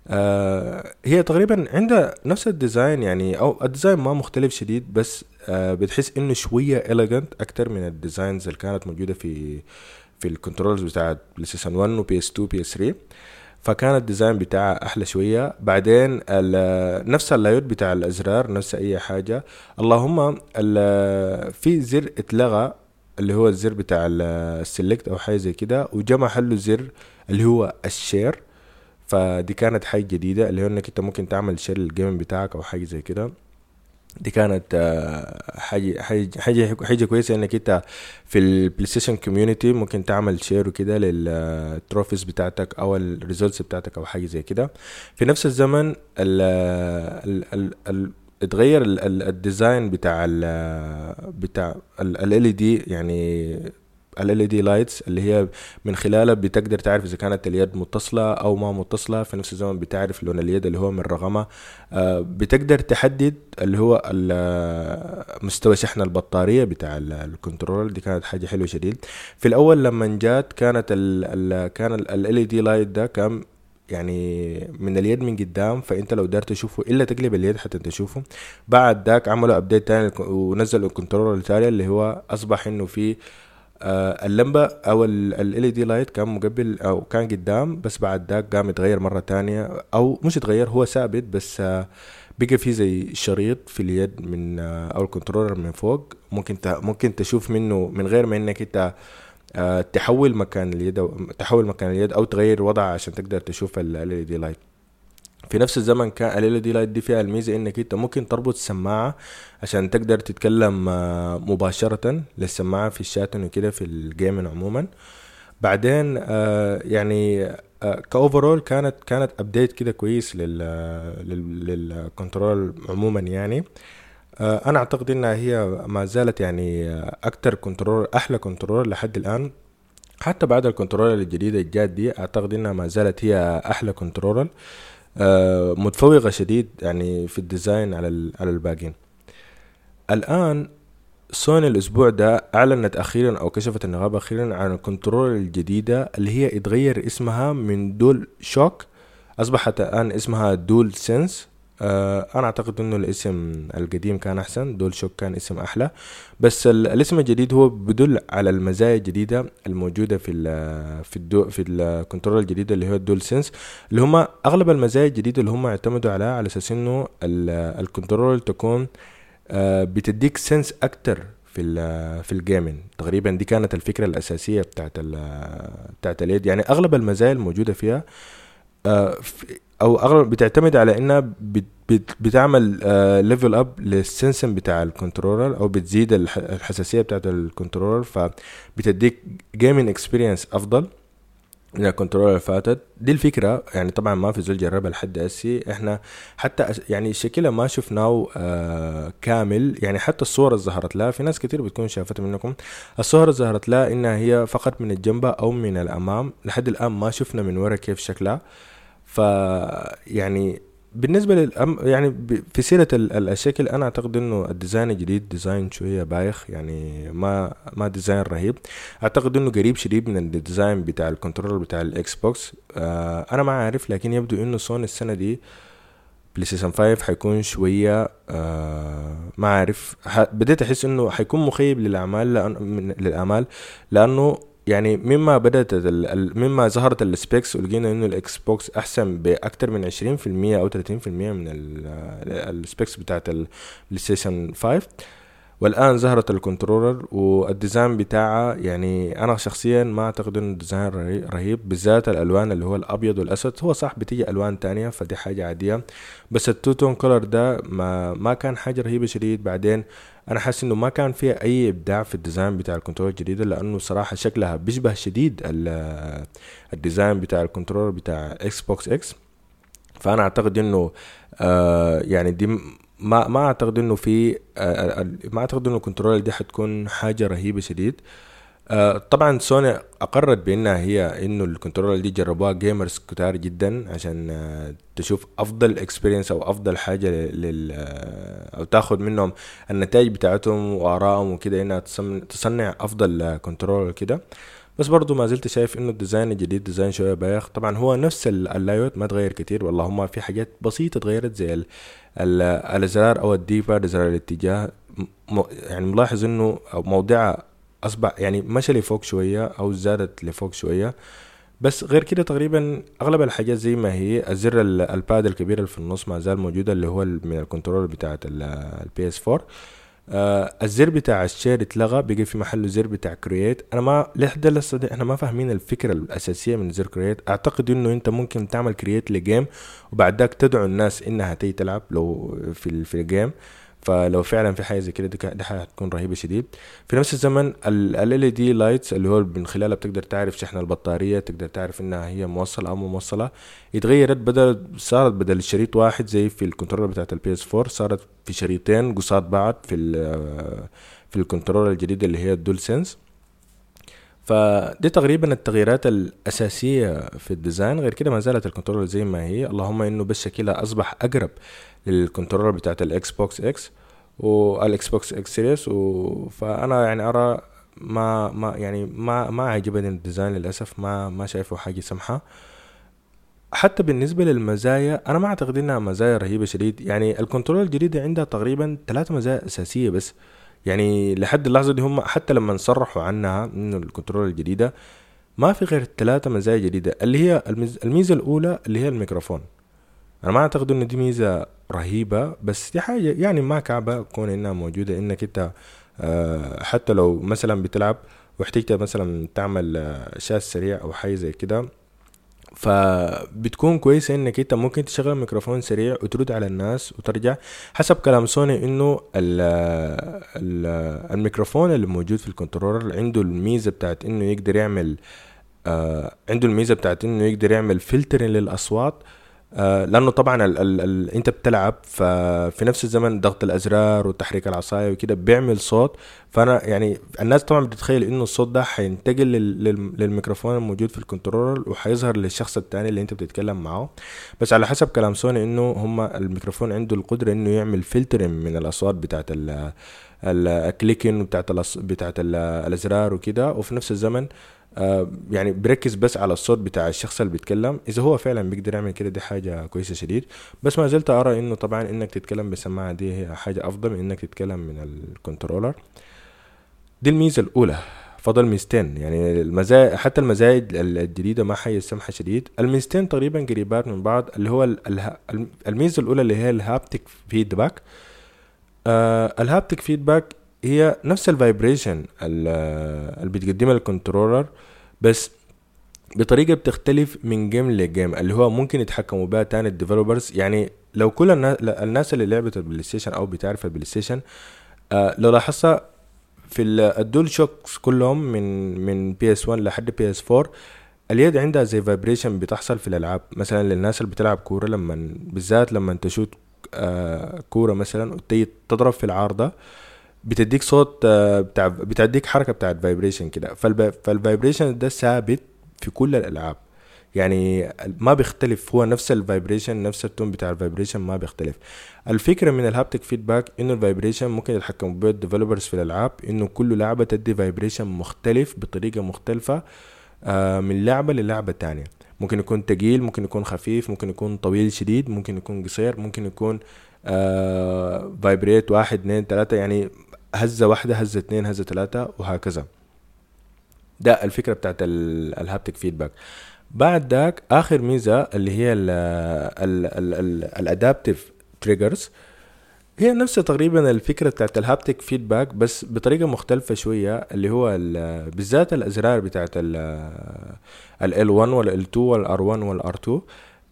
آه هي تقريبا عندها نفس ال design يعني أو ال design ما مختلف شديد بس آه بتحس إنه شوية elegant أكتر من ال designs اللي كانت موجودة في في ال controls بتاعت بلاي ستيشن 1 و PS 2 PS 3 فكان ال design بتاعها أحلى شوية. بعدين نفس ال layout بتاع الأزرار نفس أي حاجة. اللهم في زر اتلغى اللي هو الزر بتاع ال select أو حاجة زي كده وجا محله زر اللي هو ال share فدي كانت حاجة جديدة اللي هو إنك أنت ممكن تعمل share لل game بتاعك أو حاجة زي كده. دي كانت آه، حاجة حاجة حاجة كويسة إنك أنت في البلاي ستيشن community ممكن تعمل share وكده لل trophies بتاعتك أو ال results بتاعتك أو حاجة زي كده. في نفس الزمن ال ال ال ال اتغير ال design بتاع ال بتاع ال دي يعني LED lights اللي هي من خلالها بتقدر تعرف إذا كانت اليد متصلة أو ما متصلة. في نفس الزمن بتعرف لون اليد اللي هو من رقمها آه، بتقدر تحدد اللي هو مستوى شحن البطارية بتاع ال control. دي كانت حاجة حلوة شديد. في الأول لما جات كانت ال ال كان ال LED light ده كان يعني من اليد من قدام. فأنت لو داير تشوفه إلا تقلب اليد حتى تشوفه. بعد ذاك عملوا update تاني ونزلوا ال control التالي اللي هو أصبح إنه في آه اللمبة أو ال LED light كان مقبل أو كان قدام بس بعد ذاك قام يتغير مرة تانية أو مش يتغير هو ثابت بس آه بقى في زي شريط في اليد من آه أو ال controller من فوق. ممكن ممكن تشوف منه من غير ما إنك أنت تحول مكان اليد أو تحول مكان اليد أو تغير وضعها عشان تقدر تشوف ال LED light في نفس الزمن كان ال LED light دي فيها الميزة إنك أنت ممكن تربط السماعة عشان تقدر تتكلم آه، مباشرة للسماعة في الشات وكده في ال gaming عموما. بعدين آه، يعني آه، ك overall كانت كانت update كده كويس لل لل control عموما يعني. أنا أعتقد إنها هي ما زالت يعني أكتر control أحلى control لحد الآن. حتى بعد ال control الجديدة الجات دي أعتقد إنها ما زالت هي أحلى control آه، متفوقة شديد يعني في ال design على على الباقين. الآن سوني الأسبوع ده أعلنت أخيرا أو كشفت النقاب أخيرا عن ال control الجديدة اللي هي اتغير اسمها من DualShock. أصبحت الآن اسمها DualSense آه أنا أعتقد إنه الاسم القديم كان أحسن DualShock كان اسم أحلى. بس الاسم الجديد هو بدل على المزايا الجديدة الموجودة في ال في الدو في ال control الجديد اللي هو ال DualSense اللي هم أغلب المزايا الجديدة اللي هم اعتمدوا عليها على أساس إنه ال control تكون آه بتديك sense أكتر في في ال gaming تقريبا دي كانت الفكرة الأساسية بتاعت بتاعت اليد يعني أغلب المزايا الموجودة فيها آه أو أغلب بتعتمد على إنها بت بت بتعمل level up لل sensing بتاع ال controller أو بتزيد الحساسية بتاعت ال controller فبتديك gaming experience أفضل من ال control اللي فاتت. دي الفكرة. يعني طبعا ما في زول جربها لحد هسي. إحنا حتى يعني شكلها ما شفناه آه كامل. يعني حتى الصور اللي ظهرت لها في ناس كتير بتكون شافتها منكم. الصور اللي ظهرت لها إنها هي فقط من الجنب أو من الأمام. لحد الآن ما شفنا من ورا كيف شكلها. ف يعني بالنسبة للأم يعني في سيرة الشكل أنا أعتقد إنه ال design الجديد design شوية بايخ يعني ما ما design رهيب. أعتقد إنه قريب شديد من ال design بتاع ال control بتاع ال Xbox. آه أنا ما عارف لكن يبدو إنه سوني السنة دي PlayStation 5 حيكون شوية آه ما عارف. بديت أحس إنه حيكون مخيب للآمال لأن للآمال لأنه يعني مما بدأت مما ظهرت ال specs ولقينا إنه ال Xbox أحسن باكثر من 20% أو 30% من ال specs بتاعت ال PlayStation 5 والآن ظهرت ال controller وال design بتاعها يعني أنا شخصيا ما أعتقد إنه ال design رهيب بالذات الألوان اللي هو الأبيض والأسود. هو صح بتيجي ألوان تانية فدي حاجة عادية. بس ال two-tone color ده ما ما كان حاجة رهيبة شديد. بعدين أنا حاسس إنه ما كان فيها أي إبداع في ال design بتاع ال control الجديدة لأنه صراحة شكلها بيشبه شديد ال design بتاع ال control بتاع Xbox X فأنا أعتقد إنه آه يعني دي ما ما أعتقد إنه في آه ما أعتقد إنه ال control دي حتكون حاجة رهيبة شديد. آه طبعا سوني أقرت بأنها هي إنه ال control دي جربوها gamers كتار جدا عشان آه تشوف أفضل experience أو أفضل حاجة لل أو تاخذ منهم النتائج بتاعتهم وآرائهم وكده إنها تصنع أفضل control كده. بس برضو ما زلت شايف إنه ال design الجديد design شوية بايخ. طبعا هو نفس ال layout ما تغير كتير والله. هم في حاجات بسيطة تغيرت زي الأزرار أو ال D-pad زرار الاتجاه. يعني ملاحظ إنه موضعها أصبح يعني مشى لفوق شوية أو زادت لفوق شوية. بس غير كده تقريبا أغلب الحاجات زي ما هي الزر ال pad الكبير اللي في النص ما زال موجوده اللي هو من ال control بتاعت ال PS 4 آه الزر بتاع ال share اتلغى بقي في محله زر بتاع create أنا ما لحد لسه إحنا ما فاهمين الفكرة الأساسية من زر create أعتقد إنه أنت ممكن تعمل create ل game وبعد ذاك تدعو الناس إنها تيجي تلعب لو في في ال game. فلو فعلا في حاجة زي كده دي حتكون رهيبة شديد. في نفس الزمن ال ال the lights اللي هو من خلالها بتقدر تعرف شحن البطارية تقدر تعرف إنها هي موصلة أو مو موصلة. اتغيرت بدل صارت بدل شريط واحد زي في ال controller بتاعت ال PS 4 صارت في شريطين قصاد بعض في في ال controller الجديد اللي هي ال DualSense فدي تقريبا التغييرات الأساسية في ال design. غير كده ما زالت ال controller زي ما هي. اللهم إنه بس شكلها أصبح أقرب لل controller بتاعت ال Xbox X وال Xbox X Series و... فأنا يعني أرى ما ما يعني ما ما عجبني ال design للأسف. ما ما شايفه حاجة سمحة. حتى بالنسبة للمزايا أنا ما أعتقد إنها مزايا رهيبة شديد. يعني ال control الجديده عندها تقريبا ثلاث مزايا أساسية بس. يعني لحد اللحظة دي هم حتى لما صرحوا عنها انه ال control الجديدة ما في غير ثلاثة مزايا جديدة اللي هي الميزة الأولى اللي هي الميكروفون. أنا ما أعتقد إن دي ميزة رهيبة بس دي حاجة يعني ما كعبة كون إنها موجودة إنك أنت آه حتى لو مثلا بتلعب واحتجت مثلا تعمل آه شاش سريع أو حاجة زي كده فبتكون كويسة إنك أنت ممكن تشغل ميكروفون سريع وترد على الناس وترجع حسب كلام سوني إنه ال ال الميكروفون اللي موجود في ال controller عنده الميزة بتاعت إنه يقدر يعمل آه عنده الميزة بتاعت إنه يقدر يعمل filtering للأصوات آه لأنه طبعا ال ال ال أنت بتلعب ففي نفس الزمن ضغط الأزرار وتحريك العصاية وكده بيعمل صوت. فأنا يعني الناس طبعا بتتخيل إنه الصوت ده حينتقل للميكروفون الموجود في ال controller وحيظهر للشخص التاني اللي أنت بتتكلم معاه. بس على حسب كلام سوني إنه هم الميكروفون عنده القدرة إنه يعمل فلتر من الأصوات بتاعت ال clicking بتاعت بتاعت الأزرار وكده. وفي نفس الزمن آه يعني بركز بس على الصوت بتاع الشخص اللي بيتكلم. إذا هو فعلا بيقدر يعمل كده دي حاجة كويسة شديد. بس ما زلت أرى إنه طبعا إنك تتكلم بالسماعة دي هي حاجة أفضل من إنك تتكلم من ال controller. دي الميزة الأولى فضل ميزتين. يعني المزايا حتى المزايا الجديدة ما حي سمحه شديد. الميزتين تقريبا قريبات من بعض اللي هو الميزة الأولى اللي هي ال haptic feedback. آه ال haptic feedback هي نفس ال vibration اللي بتقدمها ال controller بس بطريقة بتختلف من game ل game اللي هو ممكن يتحكموا بها تاني ال developers يعني لو كل الناس, اللي لعبت ال PlayStation أو بتعرف ال PlayStation آه لو لاحظت في ال DualShocks كلهم من من PS 1 لحد PS 4 اليد عندها زي vibration بتحصل في الألعاب. مثلا للناس اللي بتلعب كورة لما بالذات لما تشوت آه كورة مثلا وتيجي تضرب في العارضة بتديك صوت آه بتاع بتديك حركة بتاعت vibration كده. فال vibration ده ثابت في كل الألعاب. يعني ما بيختلف. هو نفس ال vibration نفس ال tone بتاع ال vibration ما بيختلف. الفكرة من ال haptic feedback إنه ال vibration ممكن يتحكموا به ال developers في الألعاب إنه كل لعبة تدي vibration مختلف بطريقة مختلفة آه، من لعبة للعبة تانية. ممكن يكون تقيل ممكن يكون خفيف ممكن يكون طويل شديد ممكن يكون قصير ممكن يكون vibrate آه، واحد اثنين ثلاثة. يعني هزة واحدة هزة اثنين هزة ثلاثة وهكذا. ده الفكرة بتاعت ال haptic feedback بعد ذاك آخر ميزة اللي هي ال adaptive triggers هي نفس تقريبا الفكرة بتاعت ال haptic feedback بس بطريقة مختلفة شوية اللي هو بالذات الأزرار بتاعت ال L1 وال L2 وال R1 وال R2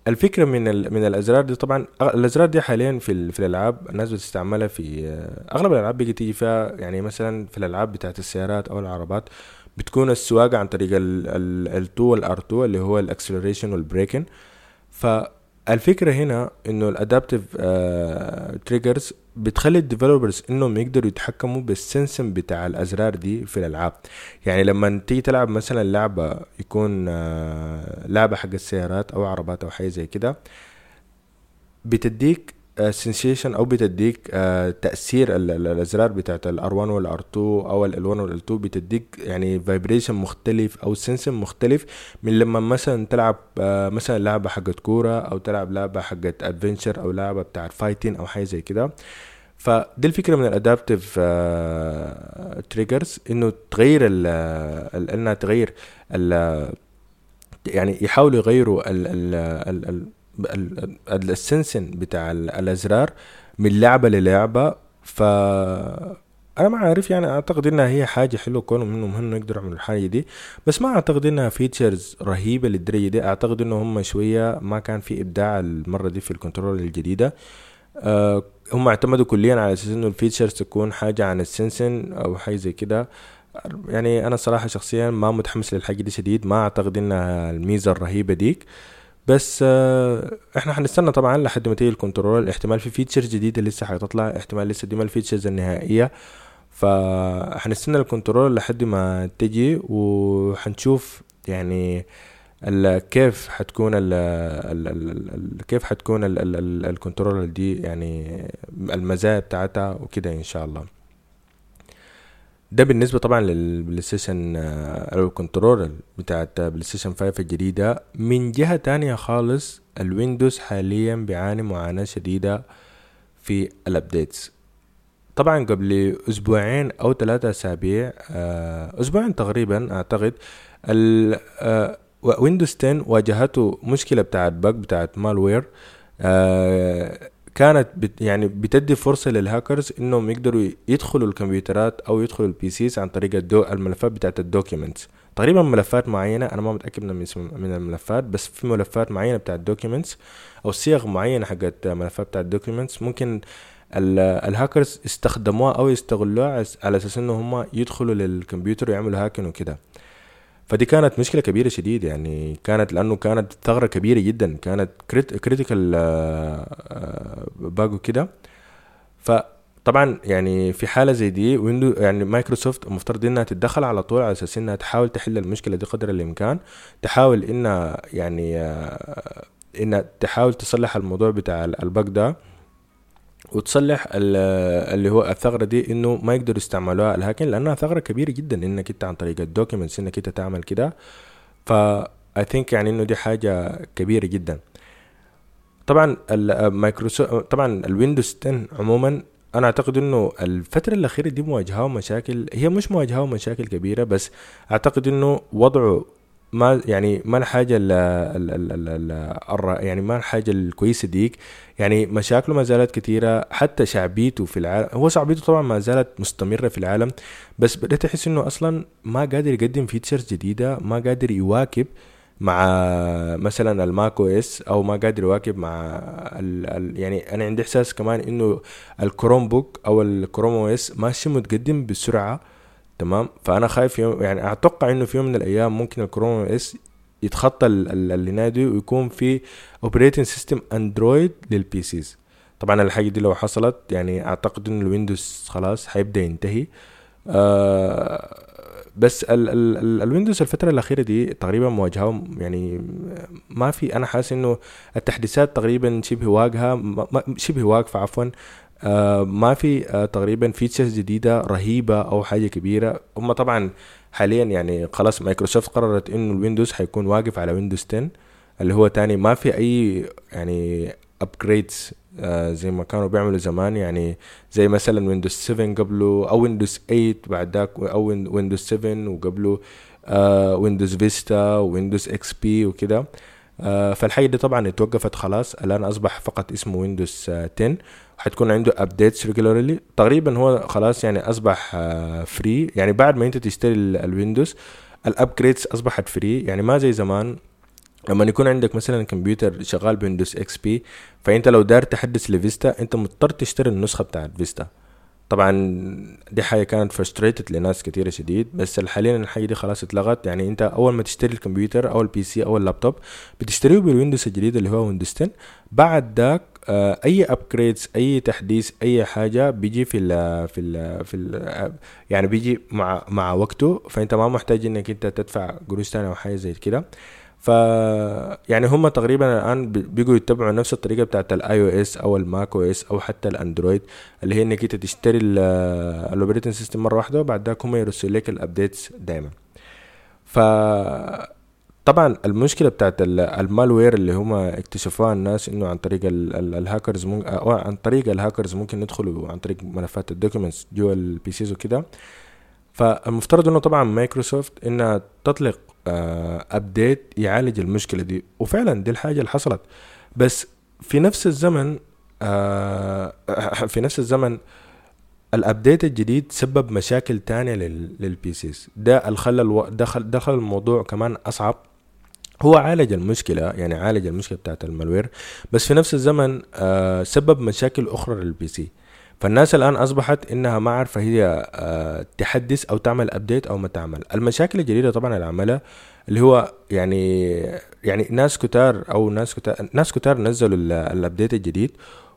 الفكرة من من الأزرار دي طبعا الأزرار دي حاليا في في الألعاب الناس بتستعملها في أغلب الألعاب بيجي تيجي فيها يعني مثلا في الألعاب بتاعت السيارات أو العربات بتكون السواقة عن طريق ال L2 وال R2 اللي هو ال acceleration وال braking فالفكرة هنا إنه ال adaptive triggers بتخلي ال developers إنهم يقدروا يتحكموا بال sensing بتاع الأزرار دي في الألعاب. يعني لما تيجي تلعب مثلا لعبة يكون آه لعبة حق السيارات أو عربات أو حاجة زي كده بتديك sensation أو بتديك آه، تأثير الأزرار بتاعت ال R1 وال R2 أو ال L1 وال L2 بتديك يعني vibration مختلف أو sensing مختلف من لما مثلا تلعب آه، مثلا لعبة حقت كورة أو تلعب لعبة حقت adventure أو لعبة بتاعت fighting أو حاجة زي كده. فدي الفكرة من ال adaptive triggers إنه تغير إنها تغير ال يعني يحاولوا يغيروا ال ال ال ال sensing بتاع الأزرار من لعبة للعبة. ف أنا ما عارف يعني أعتقد إنها هي حاجة حلوة كونهم إنهم هم يقدروا يعملوا الحاجة دي. بس ما أعتقد إنها features رهيبة للدرجة دي. أعتقد إنه هم شوية ما كان في إبداع المرة دي في ال control الجديدة. أه هم اعتمدوا كليا على أساس إنه ال features تكون حاجة عن ال sensing أو حاجة زي كده. يعني أنا صراحة شخصيا ما متحمس للحاجة دي شديد. ما أعتقد إنها الميزة الرهيبة ديك. بس آه، إحنا حنستنى طبعا لحد ما تيجي ال control. احتمال في features جديدة لسه حتطلع احتمال لسه دي ما ال features النهائية. فحنستنى ال control لحد ما تجي وحنشوف يعني كيف حتكون ال كيف حتكون ال control دي يعني المزايا بتاعتها وكده إن شاء الله. ده بالنسبة طبعا لل PlayStation أو ال control بتاعت PlayStation 5 الجديدة. من جهة تانية خالص ال Windows حاليا بيعاني معاناة شديدة في ال updates طبعا قبل أسبوعين أو ثلاثة أسابيع آه، أسبوعين تقريبا أعتقد Windows 10 واجهته مشكلة بتاعت bug بتاعت malware آه كانت بت يعني بتدي فرصة للهاكرز إنهم يقدروا يدخلوا الكمبيوترات أو يدخلوا ال PCs عن طريق الدو الملفات بتاعت ال documents تقريبا ملفات معينة أنا ما متأكد من من الملفات بس في ملفات معينة بتاعت ال documents أو صيغ معينة حقت ملفات بتاعت ال documents ممكن الهاكرز استخدموها أو يستغلوها على أساس انه هم يدخلوا للكمبيوتر ويعملوا hacking وكده. فدي كانت مشكلة كبيرة شديد يعني كانت لأنه كانت ثغرة كبيرة جدا كانت critical bug وكده. فطبعا يعني في حالة زي دي Window يعني مايكروسوفت المفترض إنها تتدخل على طول على أساس إنها تحاول تحل المشكلة دي قدر الإمكان تحاول إنها يعني آه، إنها تحاول تصلح الموضوع بتاع ال bug ده. وتصلح اللي هو الثغرة دي إنه ما يقدروا يستعملوها ال hacking لأنها ثغرة كبيرة جدا إنك أنت عن طريق ال documents إنك أنت تعمل كده. ف I think يعني إنه دي حاجة كبيرة جدا. طبعا المايكروسوفت طبعا ال Windows 10 عموما أنا أعتقد إنه الفترة الأخيرة دي مواجهة مشاكل هي مش مواجهة مشاكل كبيرة بس أعتقد إنه وضعه ما يعني ما الحاجة ال يعني ما الحاجة الكويسة ديك. يعني مشاكله ما زالت كثيرة حتى شعبيته في العالم هو شعبيته طبعا ما زالت مستمرة في العالم بس بدأت أحس إنه أصلا ما قادر يقدم features جديدة ما قادر يواكب مع مثلا ال macOS أو ما قادر يواكب مع ال ال يعني أنا عندي إحساس كمان إنه ال Chromebook أو ال Chrome OS ماشي متقدم بسرعة. تمام؟ فأنا خايف يوم يعني أتوقع إنه في يوم من الأيام ممكن ال Chrome OS يتخطى اللي نادي ويكون في operating system Android لل PCs طبعا الحاجة دي لو حصلت يعني أعتقد ان ال Windows خلاص حيبدا ينتهي. آه بس ال ال ال ال Windows الفترة الأخيرة دي تقريبا مواجهة يعني ما في أنا حاسس إنه التحديثات تقريبا شبه واقعة شبه واقفة عفوا. آه ما في آه تقريبا features جديدة رهيبة أو حاجة كبيرة. هم طبعا حاليا يعني خلاص مايكروسوفت قررت إنه ال Windows حيكون واقف على Windows 10 اللي هو تاني. ما في أي يعني upgrades آه زي ما كانوا بيعملوا زمان. يعني زي مثلا Windows 7 قبله أو Windows 8 بعد ذاك أو Windows 7 وقبله آه Windows Vista Windows XP وكده. آه فالحاجة دي طبعا اتوقفت خلاص. الآن أصبح فقط اسمه Windows 10 وحتكون عنده updates regularly تقريبا هو خلاص يعني أصبح free يعني بعد ما انت تشتري ال Windows ال upgrades أصبحت free يعني ما زي زمان. لما يكون عندك مثلا كمبيوتر شغال ب Windows XP فأنت لو دار تحدث ل Vista أنت مضطر تشتري النسخة بتاعت Vista. طبعا دي حاجة كانت frustrated لناس كتيره شديد بس حاليا الحاجة دي خلاص اتلغت. يعني أنت أول ما تشتري الكمبيوتر أو ال PC أو اللابتوب بتشتريه بال Windows الجديد اللي هو Windows 10 بعد ذاك آه، أي upgrades أي تحديث أي حاجة بيجي في ال في ال في ال يعني بيجي مع مع وقته. فأنت ما محتاج إنك أنت تدفع قروش تاني أو حاجة زي كده. ف يعني هم تقريبا الآن بيجوا يتبعوا نفس الطريقة بتاعت ال iOS أو ال macOS أو حتى ال Android اللي هي إنك أنت تشتري ال operating system مرة واحدة وبعد ذاك هم يرسلوا لك ال updates دائما ف طبعا المشكلة بتاعت ال malware اللي هم اكتشفوها الناس إنه عن طريق الهاكرز أو عن طريق الهاكرز ممكن يدخلوا عن طريق ملفات ال documents جوا ال PCs وكده. فالمفترض إنه طبعا مايكروسوفت إنها تطلق update آه، يعالج المشكلة دي. وفعلا دي الحاجة اللي حصلت. بس في نفس الزمن آه، (laughs) في نفس الزمن ال update الجديد سبب مشاكل تانية لل PCs ده الخلى دخل دخل الموضوع كمان أصعب. هو عالج المشكلة يعني عالج المشكلة بتاعت ال malware. بس في نفس الزمن آه سبب مشاكل أخرى لل PC فالناس الآن أصبحت إنها ما عارفة هي آه، تحدث أو تعمل update أو ما تعمل. المشاكل الجديدة طبعا اللي عملها اللي هو يعني يعني ناس كتار أو ناس كتار ناس كتار نزلوا ال update الجديد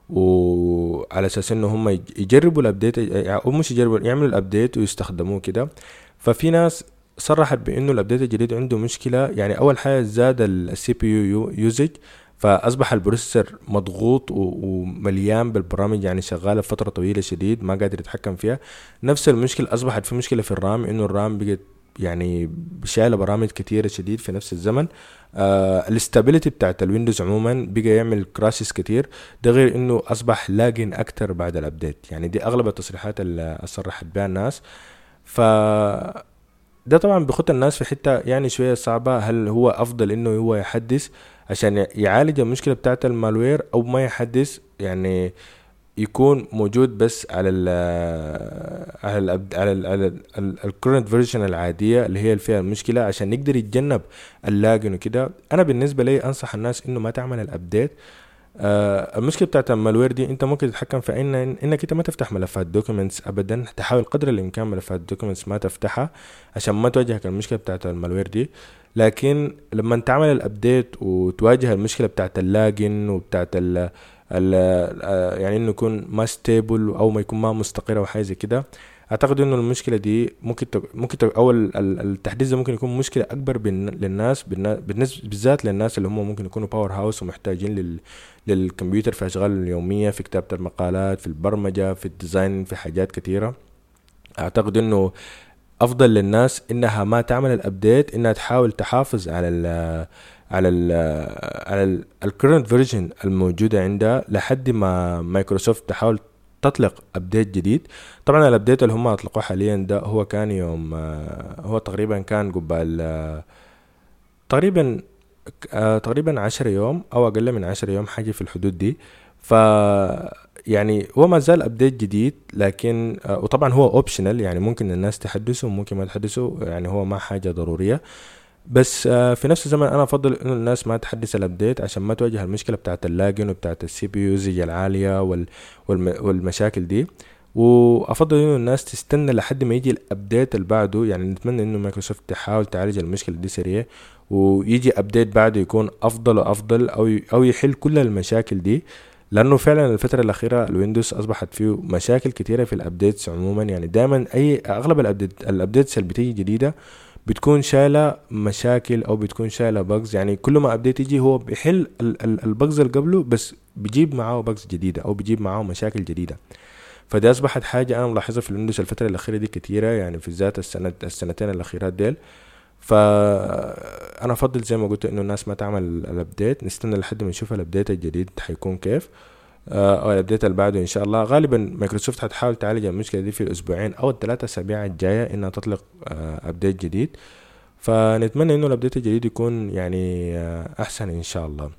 وعلى أساس إنه هم يجربوا ال update أو مش يجربوا يعملوا ال update ويستخدموه كده. ففي ناس صرحت بإنه ال update الجديد عنده مشكلة. يعني أول حاجة زاد ال CPU usage فأصبح ال processor مضغوط ومليان بالبرامج يعني شغالة فترة طويلة شديد ما قادر يتحكم فيها. نفس المشكلة أصبحت في مشكلة في ال RAM إنه ال RAM بقت يعني شايلة برامج كتيرة شديد في نفس الزمن. آه ال stability بتاعت ال Windows عموما بقى يعمل crashes كتير. ده غير إنه أصبح lagging أكتر بعد ال update يعني دي أغلب التصريحات اللي صرحت بها الناس. ف ده طبعا بيخط الناس في حتة يعني شوية صعبة هل هو أفضل إنه هو يحدث؟ عشان يعالج المشكلة بتاعت ال malware أو ما يحدث يعني يكون موجود بس على ال على ال على ال على ال current version العادية اللي هي فيها المشكلة عشان يقدر يتجنب ال lagging وكده. أنا بالنسبة لي أنصح الناس إنه ما تعمل ال update آه المشكلة بتاعت ال malware دي انت ممكن تتحكم في ان إنك انت ما تفتح ملفات documents ابدا. تحاول قدر الإمكان ملفات documents ما تفتحها عشان ما تواجهك المشكلة بتاعت ال malware دي. لكن لما تعمل ال update وتواجه المشكلة بتاعت ال lagging وبتاعت ال آه، يعني إنه يكون ما stable أو ما يكون ما مستقر أو حاجة زي كده أعتقد إنه المشكلة دي ممكن ممكن أو التحديث ده ممكن يكون مشكلة أكبر للناس بالنسبة بالذات للناس اللي هم ممكن يكونوا power users ومحتاجين لل للكمبيوتر في أشغال اليومية في كتابة المقالات في البرمجة في ال design في حاجات كثيره أعتقد إنه أفضل للناس إنها ما تعمل ال update إنها تحاول تحافظ على ال على ال على ال current version الموجودة عندها لحد ما مايكروسوفت تحاول تطلق update جديد. طبعا ال update اللي هم أطلقوه حاليا ده هو كان يوم هو تقريبا كان قبل تقريبا تقريبا عشر يوم أو أقل من عشر يوم حاجة في الحدود دي. ف يعني هو ما زال update جديد لكن وطبعا هو optional يعني ممكن الناس تحدثه وممكن ما تحدثه يعني هو ما حاجة ضرورية. بس في نفس الزمن أنا أفضل إنه الناس ما تحدث ال update عشان ما تواجه المشكلة بتاعت ال lagging وبتاعت ال CPU usage العالية وال والمشاكل دي. وأفضل إنه الناس تستنى لحد ما يجي ال update اللي بعده. يعني نتمنى إنه مايكروسوفت تحاول تعالج المشكلة دي سريع ويجي update بعده يكون أفضل وأفضل أو يحل كل المشاكل دي. لأنه فعلا الفترة الأخيرة ال Windows أصبحت فيه مشاكل كثيره في ال updates عموما. يعني دائما أي أغلب ال update ال updates اللي بتيجي جديدة بتكون شايلة مشاكل أو بتكون شايلة bugs يعني كل ما update يجي هو بيحل ال bugs اللي قبله بس بيجيب معاه bugs جديدة أو بيجيب معاه مشاكل جديدة. فدي أصبحت حاجة أنا ملاحظها في ال Windows الفترة الأخيرة دي كتيرة يعني في ذات السنة السنتين الأخيرات ديل. فانا أفضل زي ما قلت إنه الناس ما تعمل ال update نستنى لحد ما نشوف ال update الجديد حيكون كيف. أو ال update اللي بعده إن شاء الله. غالبا مايكروسوفت حتحاول تعالج المشكلة دي في الأسبوعين أو الثلاثة أسابيع الجاية إنها تطلق update آه، جديد. فنتمنى إنه ال update الجديد يكون يعني آه، أحسن إن شاء الله.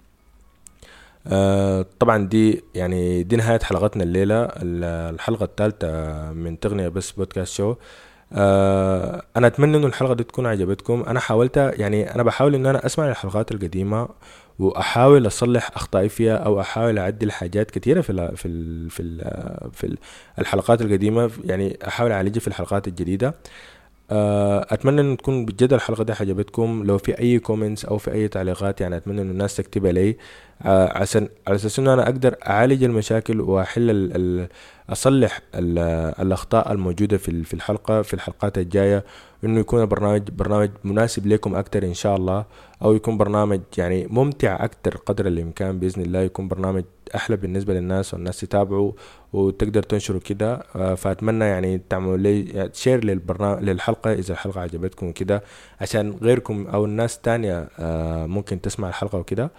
طبعا دي يعني دي نهاية حلقتنا الليلة الحلقة الثالثة من تقنية بس podcast show. آه أنا أتمنى إنه الحلقة دي تكون عجبتكم. أنا حاولت يعني أنا بحاول إن أنا أسمع الحلقات القديمة وأحاول أصلح أخطائي فيها أو أحاول أعدل حاجات كثيره في ال في ال في ال في الحلقات القديمة. يعني أحاول أعالجها في الحلقات الجديدة. أتمنى ان تكون بجد الحلقة دي عجبتكم لو في أي كومنتس أو في أي تعليقات يعني أتمنى ان الناس تكتبها لي آه، عشان على أساس إنه أنا أقدر أعالج المشاكل وأحل ال ال أصلح ال الأخطاء الموجودة في في الحلقة في الحلقات الجاية. إنه يكون البرنامج برنامج مناسب لكم أكتر إن شاء الله أو يكون برنامج يعني ممتع أكتر قدر الإمكان بإذن الله. يكون برنامج أحلى بالنسبة للناس والناس تتابعوا وتقدر تنشروا كده. آه، فأتمنى يعني تعملوا لي شير للبرنامج للحلقة إذا الحلقة عجبتكم كده عشان غيركم أو الناس تانية آه، ممكن تسمع الحلقة وكده.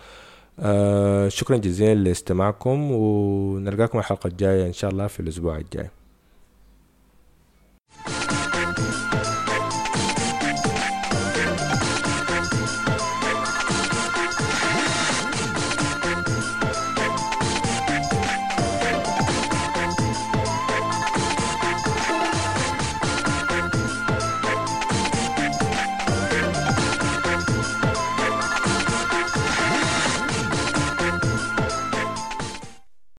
آه، شكرا جزيلا لاستماعكم ونلقاكم الحلقة الجاية إن شاء الله في الأسبوع الجاي.